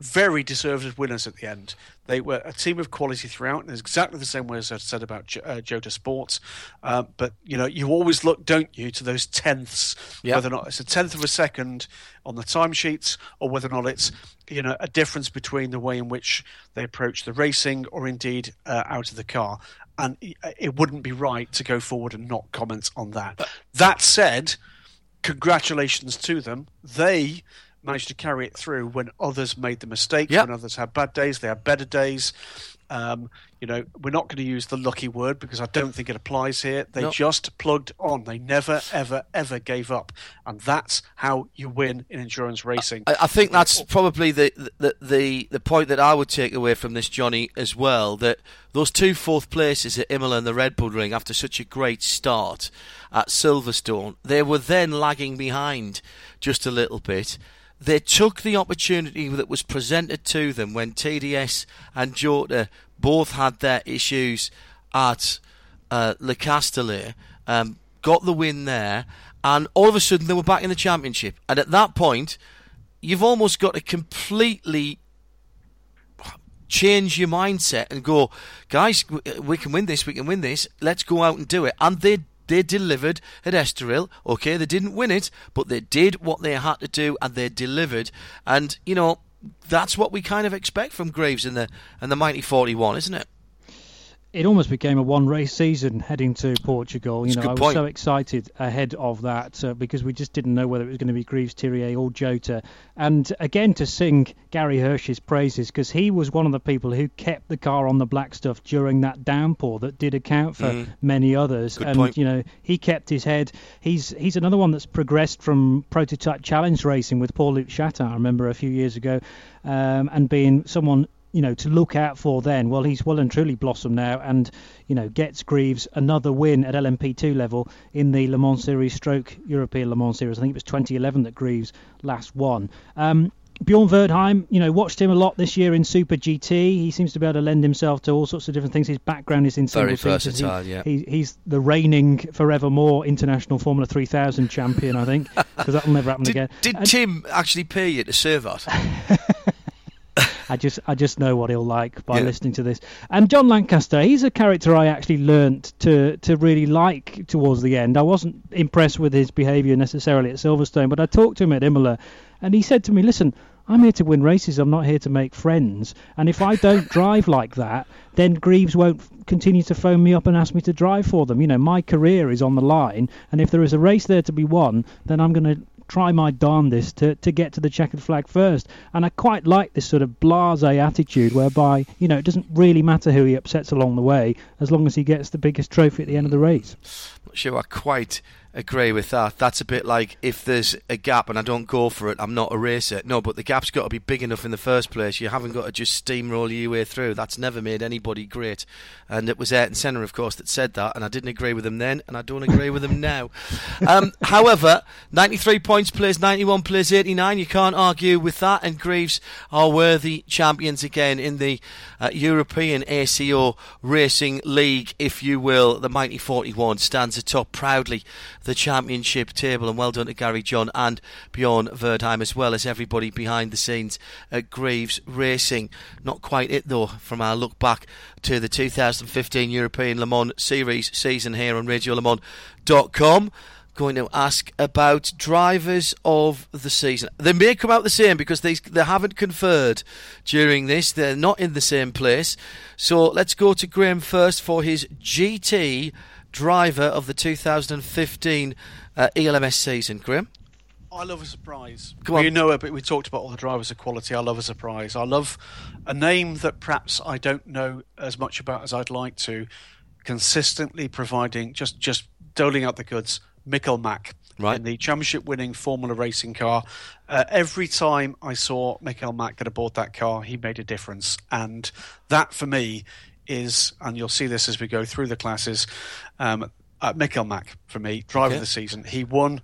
very deserved winners at the end. They were a team of quality throughout, and it's exactly the same way as I said about uh, Jota Sports. Uh, but you know, you always look, don't you, to those tenths, yep. whether or not it's a tenth of a second on the timesheets, or whether or not it's you know a difference between the way in which they approach the racing, or indeed uh, out of the car. And it wouldn't be right to go forward and not comment on that. That said, congratulations to them. They managed to carry it through when others made the mistake, yep. when others had bad days, they had better days. Um, you know, we're not going to use the lucky word because I don't think it applies here. They nope. just plugged on. They never, ever, ever gave up, and that's how you win in endurance racing. I, I think that's probably the, the the the point that I would take away from this, Johnny, as well. That those two fourth places at Imola and the Red Bull Ring after such a great start at Silverstone, they were then lagging behind just a little bit they took the opportunity that was presented to them when TDS and Jota both had their issues at uh, Le Castellet, um, got the win there, and all of a sudden they were back in the championship. And at that point, you've almost got to completely change your mindset and go, guys, we can win this, we can win this, let's go out and do it. And they they delivered at Estoril. Okay, they didn't win it, but they did what they had to do and they delivered. And, you know, that's what we kind of expect from Greaves and the and the mighty 41, isn't it? It almost became a one race season heading to Portugal. You That's know, I was point. so excited ahead of that uh, because we just didn't know whether it was going to be Greaves, Thiriet, or Jota. And again, to sing Gary Hirsch's praises because he was one of the people who kept the car on the black stuff during that downpour that did account for mm. many others. Good and point. you know, he kept his head. He's he's another one that's progressed from prototype challenge racing with Paul-Loup Chatin. I remember a few years ago, um, and being someone you know to look out for then. Well, he's well and truly blossomed now, and you know gets Greaves another win at LMP2 level in the Le Mans Series Stroke European Le Mans Series. I think it was 2011 that Greaves last won. Um, Bjorn Wirdheim, you know, watched him a lot this year in Super GT. He seems to be able to lend himself to all sorts of different things. His background is in very versatile. He, yeah, he, he's the reigning forevermore international Formula 3000 champion, I think, because that'll never happen did, again. Did and, Tim actually pay you to serve that? I just I just know what he'll like by yeah. listening to this. And Jon Lancaster, he's a character I actually learnt to to really like towards the end. I wasn't impressed with his behaviour necessarily at Silverstone, but I talked to him at Imola, and he said to me, "Listen." I'm here to win races. I'm not here to make friends. And if I don't drive like that, then Greaves won't continue to phone me up and ask me to drive for them. You know, my career is on the line, and if there is a race there to be won, then I'm going to try my darndest to, to get to the checkered flag first. And I quite like this sort of blase attitude whereby, you know, it doesn't really matter who he upsets along the way as long as he gets the biggest trophy at the end of the race. Not sure I quite agree with that. That's a bit like if there's a gap and I don't go for it, I'm not a racer. No, but the gap's got to be big enough in the first place. You haven't got to just steamroll your way through. That's never made anybody great. And it was Ayrton Senna, of course, that said that, and I didn't agree with him then, and I don't agree with him now. Um, however, 93 points plays 91 plays 89. You can't argue with that, and Greaves are worthy champions again in the uh, European ACO Racing League, if you will. The mighty 41 stands atop proudly the championship table. And well done to Gary Jon and Bjorn Wirdheim, as well as everybody behind the scenes at Greaves Racing. Not quite it though, from our look back to the 2015 European Le Mans Series season here on RadioLeMans.com going to ask about drivers of the season. They may come out the same because they they haven't conferred during this. They're not in the same place. So let's go to Graham first for his GT driver of the 2015 uh, ELMS season. Graham. I love a surprise. Come on. You know, but we talked about all the drivers of quality. I love a surprise. I love a name that perhaps I don't know as much about as I'd like to, consistently providing just just doling out the goods. Mikkel Mac Right. in the championship-winning Formula Racing car. Uh, every time I saw Mikkel Mac get aboard that car, he made a difference, and that for me is, and you'll see this as we go through the classes. Um, uh, Mikkel Mac for me, driver Okay. of the season. He won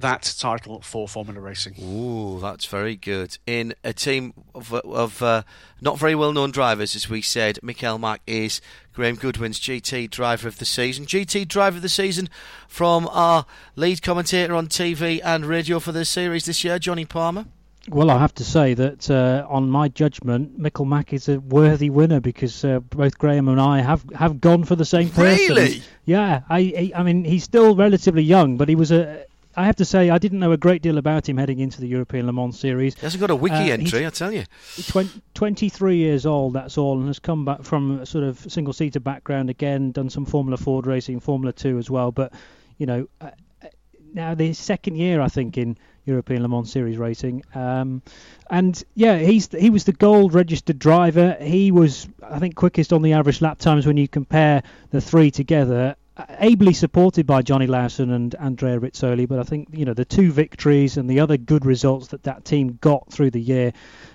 that title for Formula Racing. Ooh, that's very good. In a team of, of uh, not very well known drivers, as we said, Michael Mac is Graham Goodwin's GT driver of the season. GT driver of the season from our lead commentator on TV and radio for the series this year, Johnny Palmer. Well, I have to say that uh, on my judgment, Mac is a worthy winner because uh, both Graham and I have, have gone for the same person. Really? Yeah. I, I mean he's still relatively young, but he was a. I have to say I didn't know a great deal about him heading into the European Le Mans series. He hasn't got a wiki Uh, entry, I tell you. 20, 23 years old, that's all, and has come back from a sort of single seater background again, done some Formula Ford racing, Formula 2 as well. But, you know, uh, uh, now the second year, I think, in European Le Mans Series racing. Um, and yeah, he's he was the gold registered driver. He was, I think, quickest on the average lap times when you compare the three together. Uh, Ably supported by Johnny Laursen and Andrea Rizzoli, but I think you know the two victories and the other good results that that team got through the year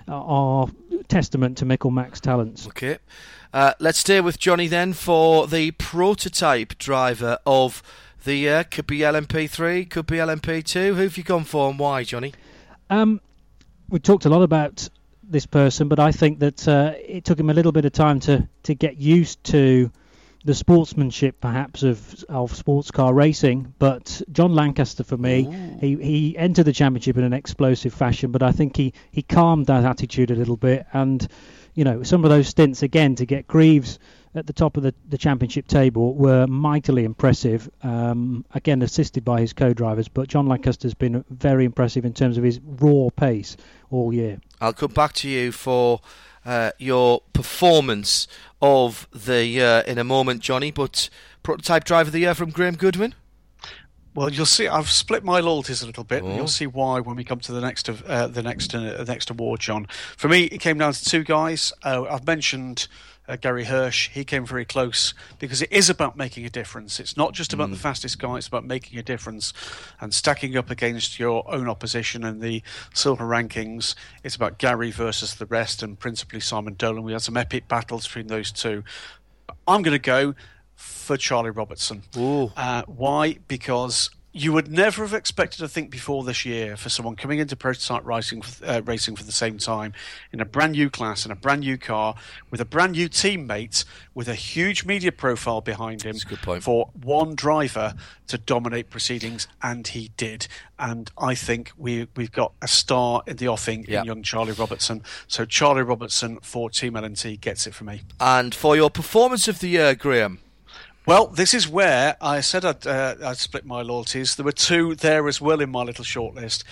are testament to Michael Mac's talents. Okay. Uh, let's stay with Johnny then for the prototype driver of the year. Could be LMP3, could be LMP2. Who have you gone for and why, Johnny? Um, we talked a lot about this person, but I think that uh, it took him a little bit of time to, to get used to the sportsmanship, perhaps, of of sports car racing. But Jon Lancaster, for me, he, he entered the championship in an explosive fashion, but I think he, he calmed that attitude a little bit. And, you know, some of those stints, again, to get Greaves at the top of the, the championship table were mightily impressive. Um, again, assisted by his co-drivers, but Jon Lancaster's been very impressive in terms of his raw pace all year. I'll come back to you for uh, your performance of the year in a moment, Johnny. But prototype driver of the year from Graham Goodwin. Well, you'll see. I've split my loyalties a little bit, and Oh. you'll see why when we come to the next of uh, the next uh, next award, John. For me, it came down to two guys. Uh, I've mentioned uh, Gary Hirsch. He came very close because it is about making a difference. It's not just about the fastest guy; it's about making a difference and stacking up against your own opposition in the silver rankings. It's about Gary versus the rest, and principally Simon Dolan. We had some epic battles between those two. I'm going to go for Charlie Robertson. Uh, why? Because you would never have expected to think before this year for someone coming into prototype racing, uh, racing for the same time in a brand new class in a brand new car with a brand new teammate with a huge media profile behind him That's a good point. for one driver to dominate proceedings, and he did. And I think we we've got a star in the offing Yeah. in young Charlie Robertson. So Charlie Robertson for Team LNT gets it for me. And for your performance of the year, Graham. Well, this is where I said I'd, uh, I'd split my loyalties. There were two there as well in my little shortlist.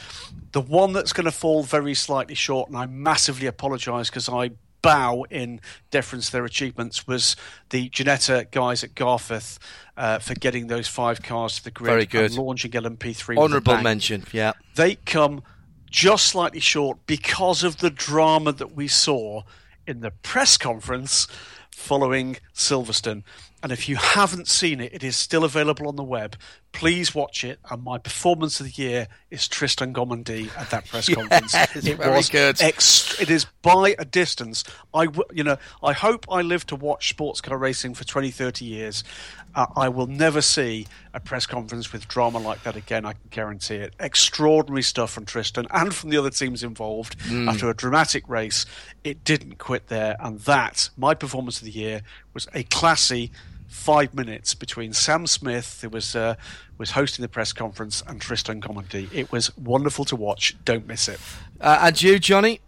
The one that's going to fall very slightly short, and I massively apologise because I bow in deference to their achievements, was the Ginetta guys at Garforth uh, for getting those five cars to the grid Very good. and launching LMP3. Honourable mention, yeah. they come just slightly short because of the drama that we saw in the press conference following Silverstone. And if you haven't seen it, it is still available on the web. Please watch it. And my performance of the year is Tristan Gommendy at that press conference. It was good. ex- it is by a distance. I, w- you know, I hope I live to watch sports car racing for 20, 30 years. Uh, I will never see a press conference with drama like that again. I can guarantee it. Extraordinary stuff from Tristan and from the other teams involved. After a dramatic race, it didn't quit there, and that my performance of the year was a classy five minutes between Sam Smith, who was uh, was hosting the press conference, and Tristan Gommendy. It was wonderful to watch. Don't miss it. Uh, and you, Johnny?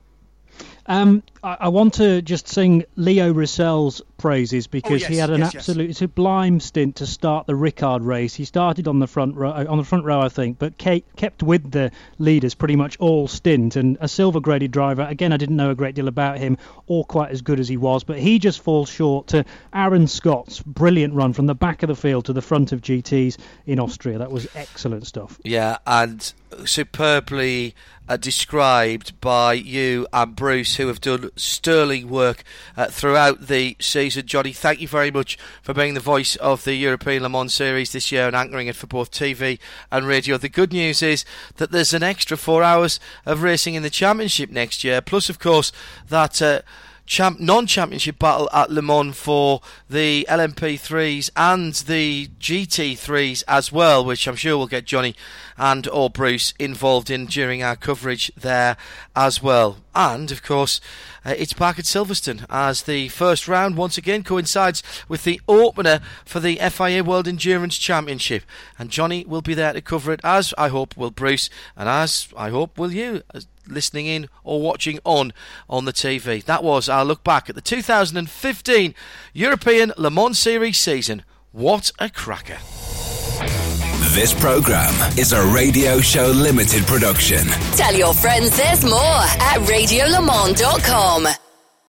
Um, I, I, want to just sing Leo Roussel's praises because oh, yes, he had an yes, absolute yes. sublime stint to start the Ricard race. He started on the front row, on the front row, I think, but kept with the leaders pretty much all stint. And a silver graded driver. Again, I didn't know a great deal about him or quite as good as he was, but he just falls short to Aaron Scott's brilliant run from the back of the field to the front of GTs in Austria. That was excellent stuff. Yeah, and superbly uh, described by you and Bruce, who have done sterling work uh, throughout the season. Johnny, thank you very much for being the voice of the European Le Mans Series this year and anchoring it for both TV and radio. The good news is that there's an extra four hours of racing in the championship next year, plus, of course, that. Uh, champ- non-championship battle at Le Mans for the LMP3s and the GT3s as well, which I'm sure will get Johnny and or Bruce involved in during our coverage there as well. And of course, uh, it's back at Silverstone as the first round once again coincides with the opener for the FIA World Endurance Championship. And Johnny will be there to cover it, as I hope will Bruce, and as I hope will you, listening in or watching on on the TV. That was our look back at the 2015 European Le Mans Series season. What a cracker! This program is a Radio Show Limited production. Tell your friends there's more at radiolemans.com.